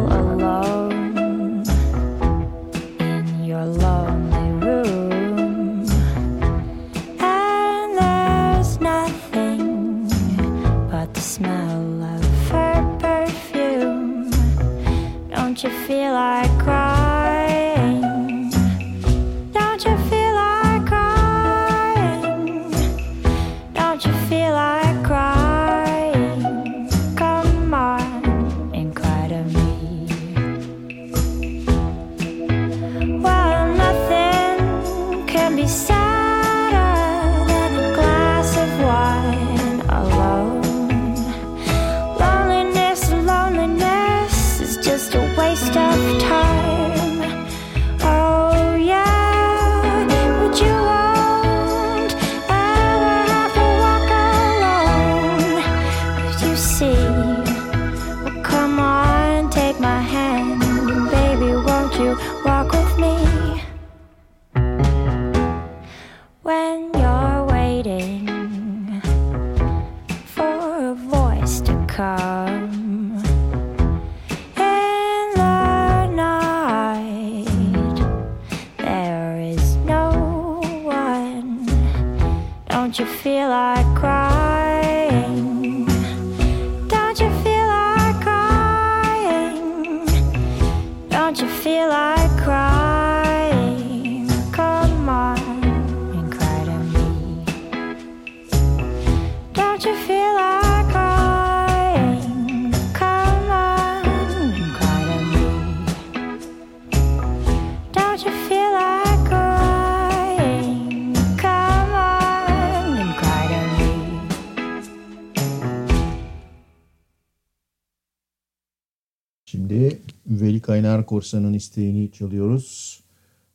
U: you
F: Kaynar Korsan'ın isteğini çalıyoruz.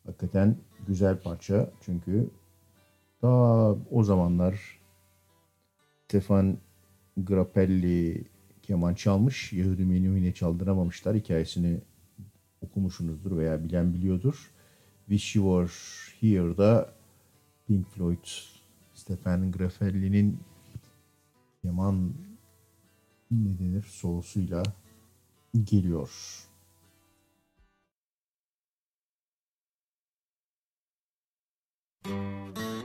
F: Hakikaten güzel parça çünkü Daha o zamanlar Stefan Grappelli keman çalmış. Yehudi Menuhin'e çaldıramamışlar. Hikayesini okumuşsunuzdur veya bilen biliyordur. Wish You Were Here'da Pink Floyd Stefan Grappelli'nin keman ne denir solosuyla geliyor.
P: Música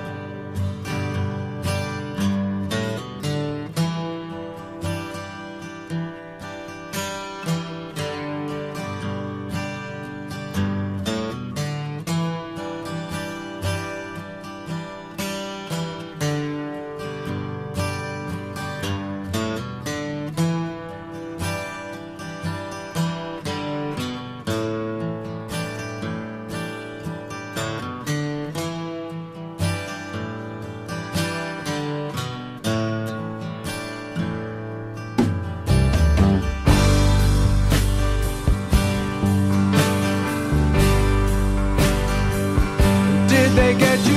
P: They get you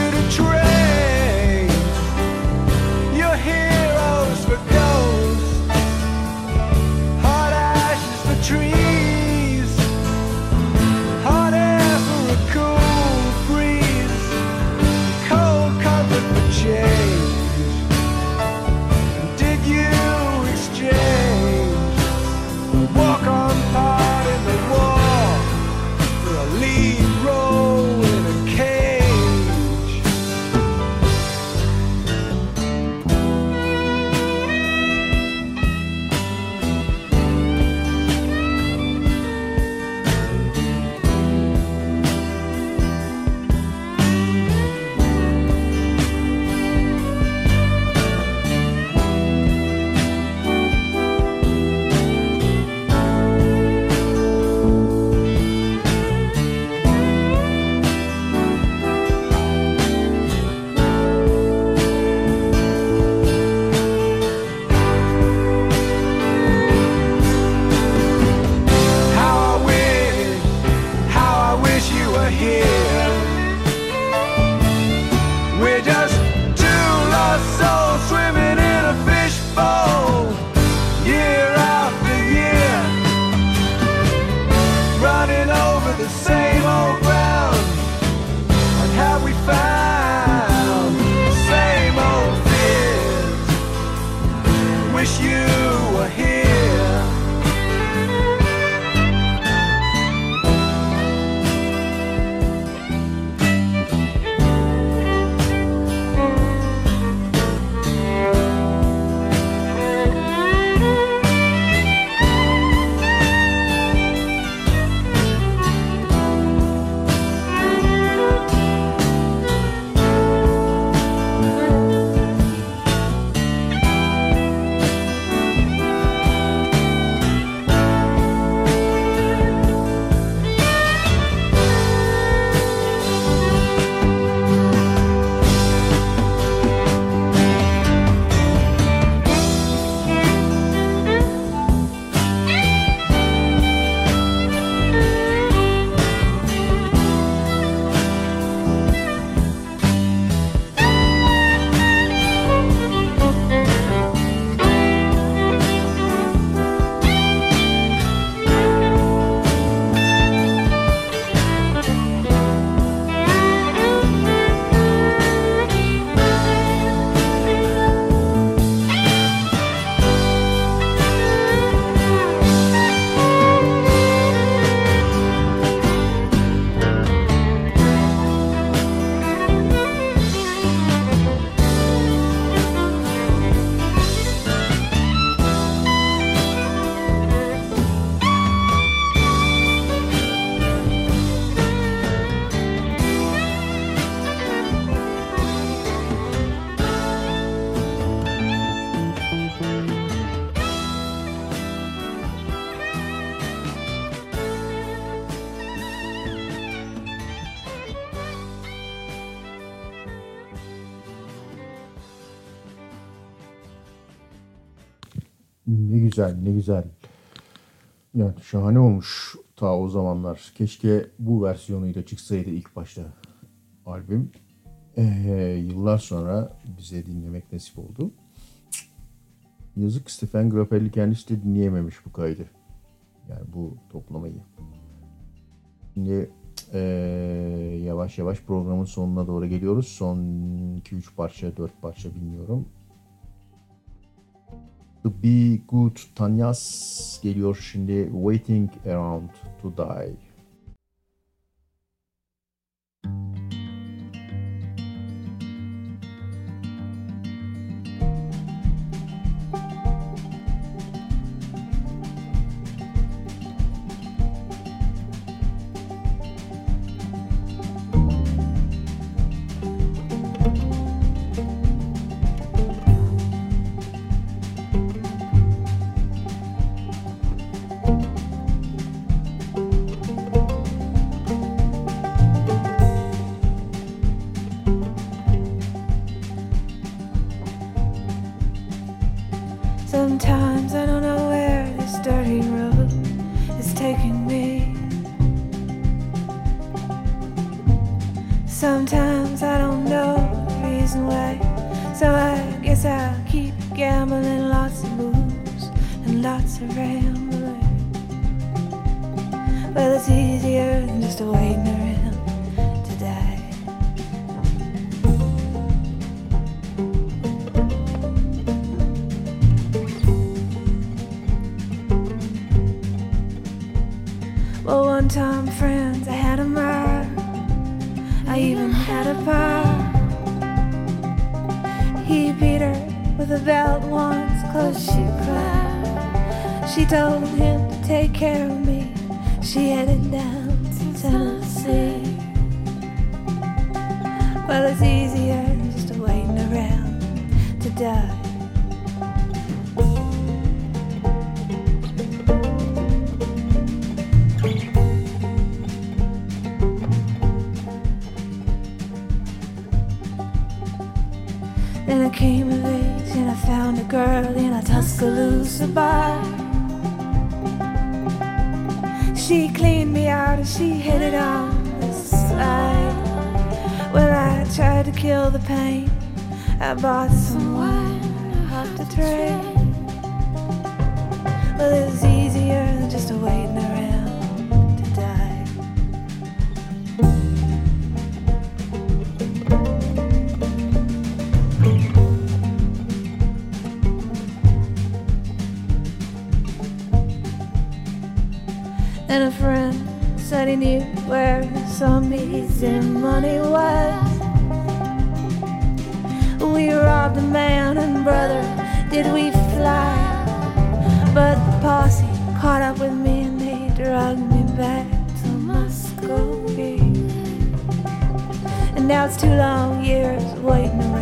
V: Ne güzel, ne güzel. Yani şahane olmuş ta o zamanlar. Keşke bu versiyonuyla çıksaydı ilk başta albüm. Ee, yıllar sonra bize dinlemek nasip oldu. Yazık Stefan Grappelli kendisi de dinleyememiş bu kaydı. Yani bu toplamayı. Şimdi ee, yavaş yavaş programın sonuna doğru geliyoruz. Son 2-3 parça, 4 parça bilmiyorum. The Be Good Tanyas geliyor şimdi Waiting Around to Die.
W: we robbed a man, and brother, did we fly? But the posse caught up with me and they dragged me back to Muskogee. And now it's two long years waiting.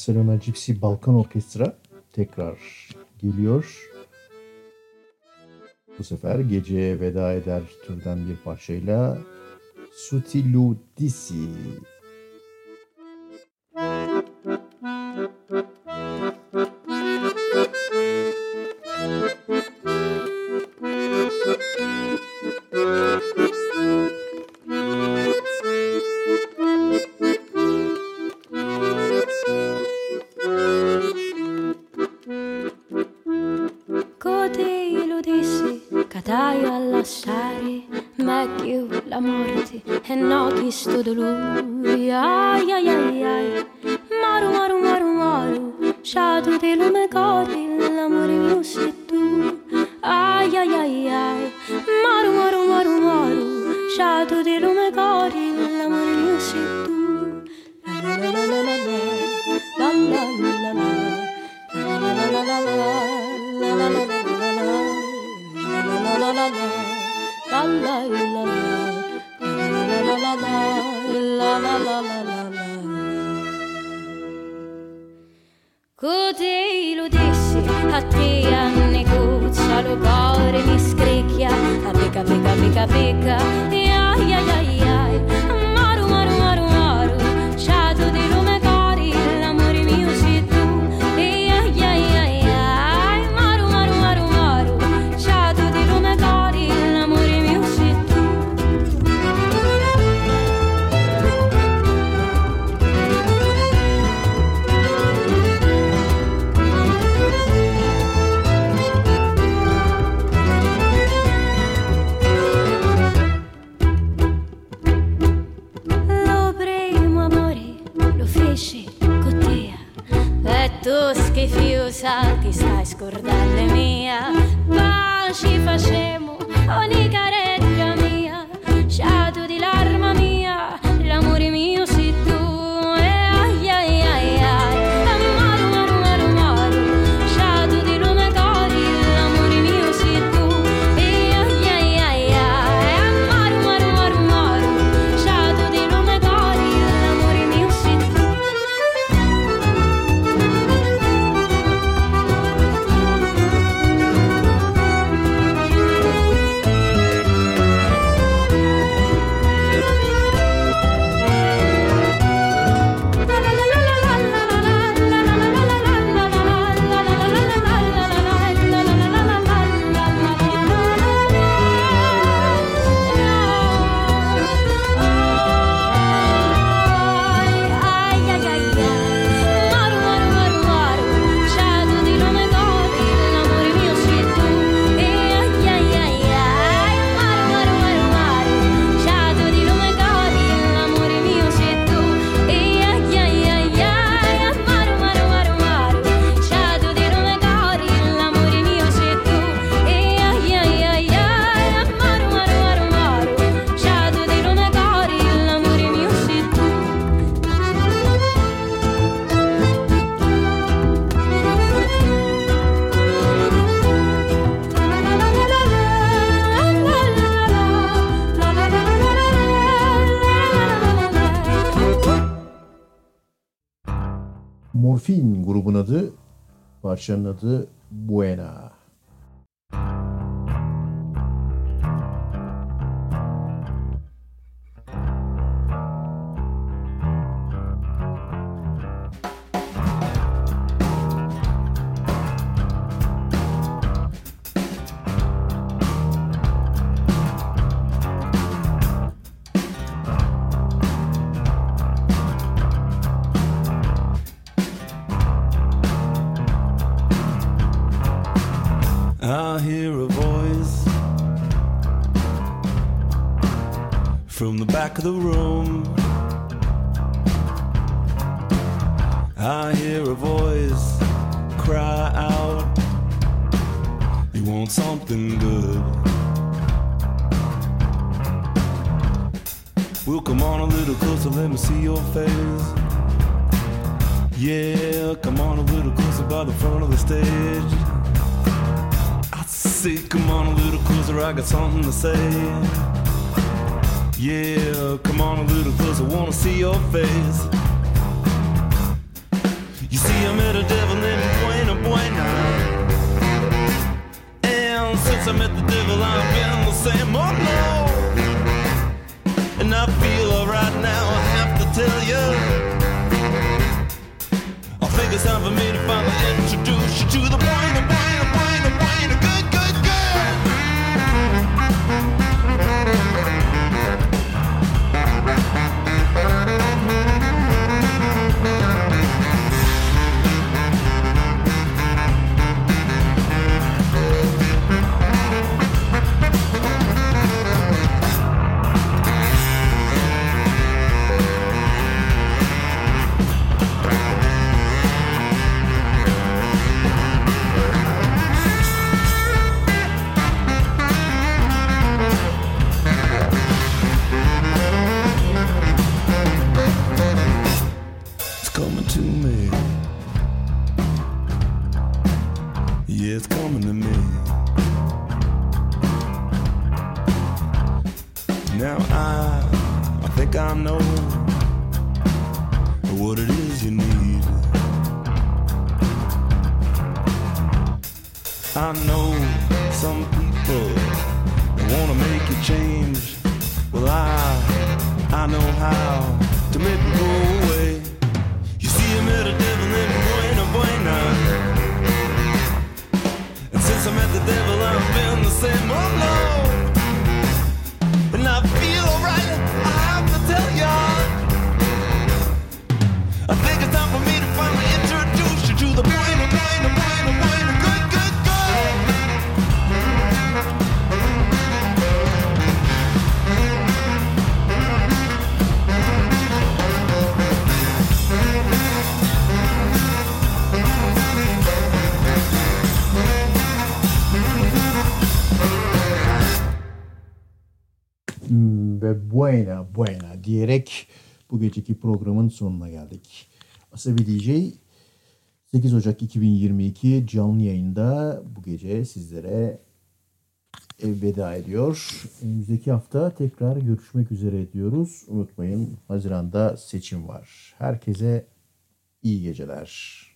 H: Barcelona Gypsy Balkan Orkestra tekrar geliyor. Bu sefer geceye veda eder türden bir parçayla
F: Sutilu Disi. bruciato, te lo me godi, l'amore mio
H: si parçanın
P: I hear a voice from the back of the room. I hear a voice cry out, You want something good? We'll come on a little closer, let me see your face. Yeah, come on a little closer by the front of the stage seat. Come on, a little closer, I got something to say. Yeah, come on a little closer, wanna see your face. You see, I met a devil in Buena Buena. And since I met the devil, I've been the same. Oh no! And I feel alright now, I have to tell you. I think it's time for me to finally introduce you to the Buena Buena Buena. It's
F: diyerek bu geceki programın sonuna geldik. Asabi DJ 8 Ocak 2022 canlı yayında bu gece sizlere veda ediyor. Önümüzdeki hafta tekrar görüşmek üzere diyoruz. Unutmayın Haziran'da seçim var. Herkese iyi geceler.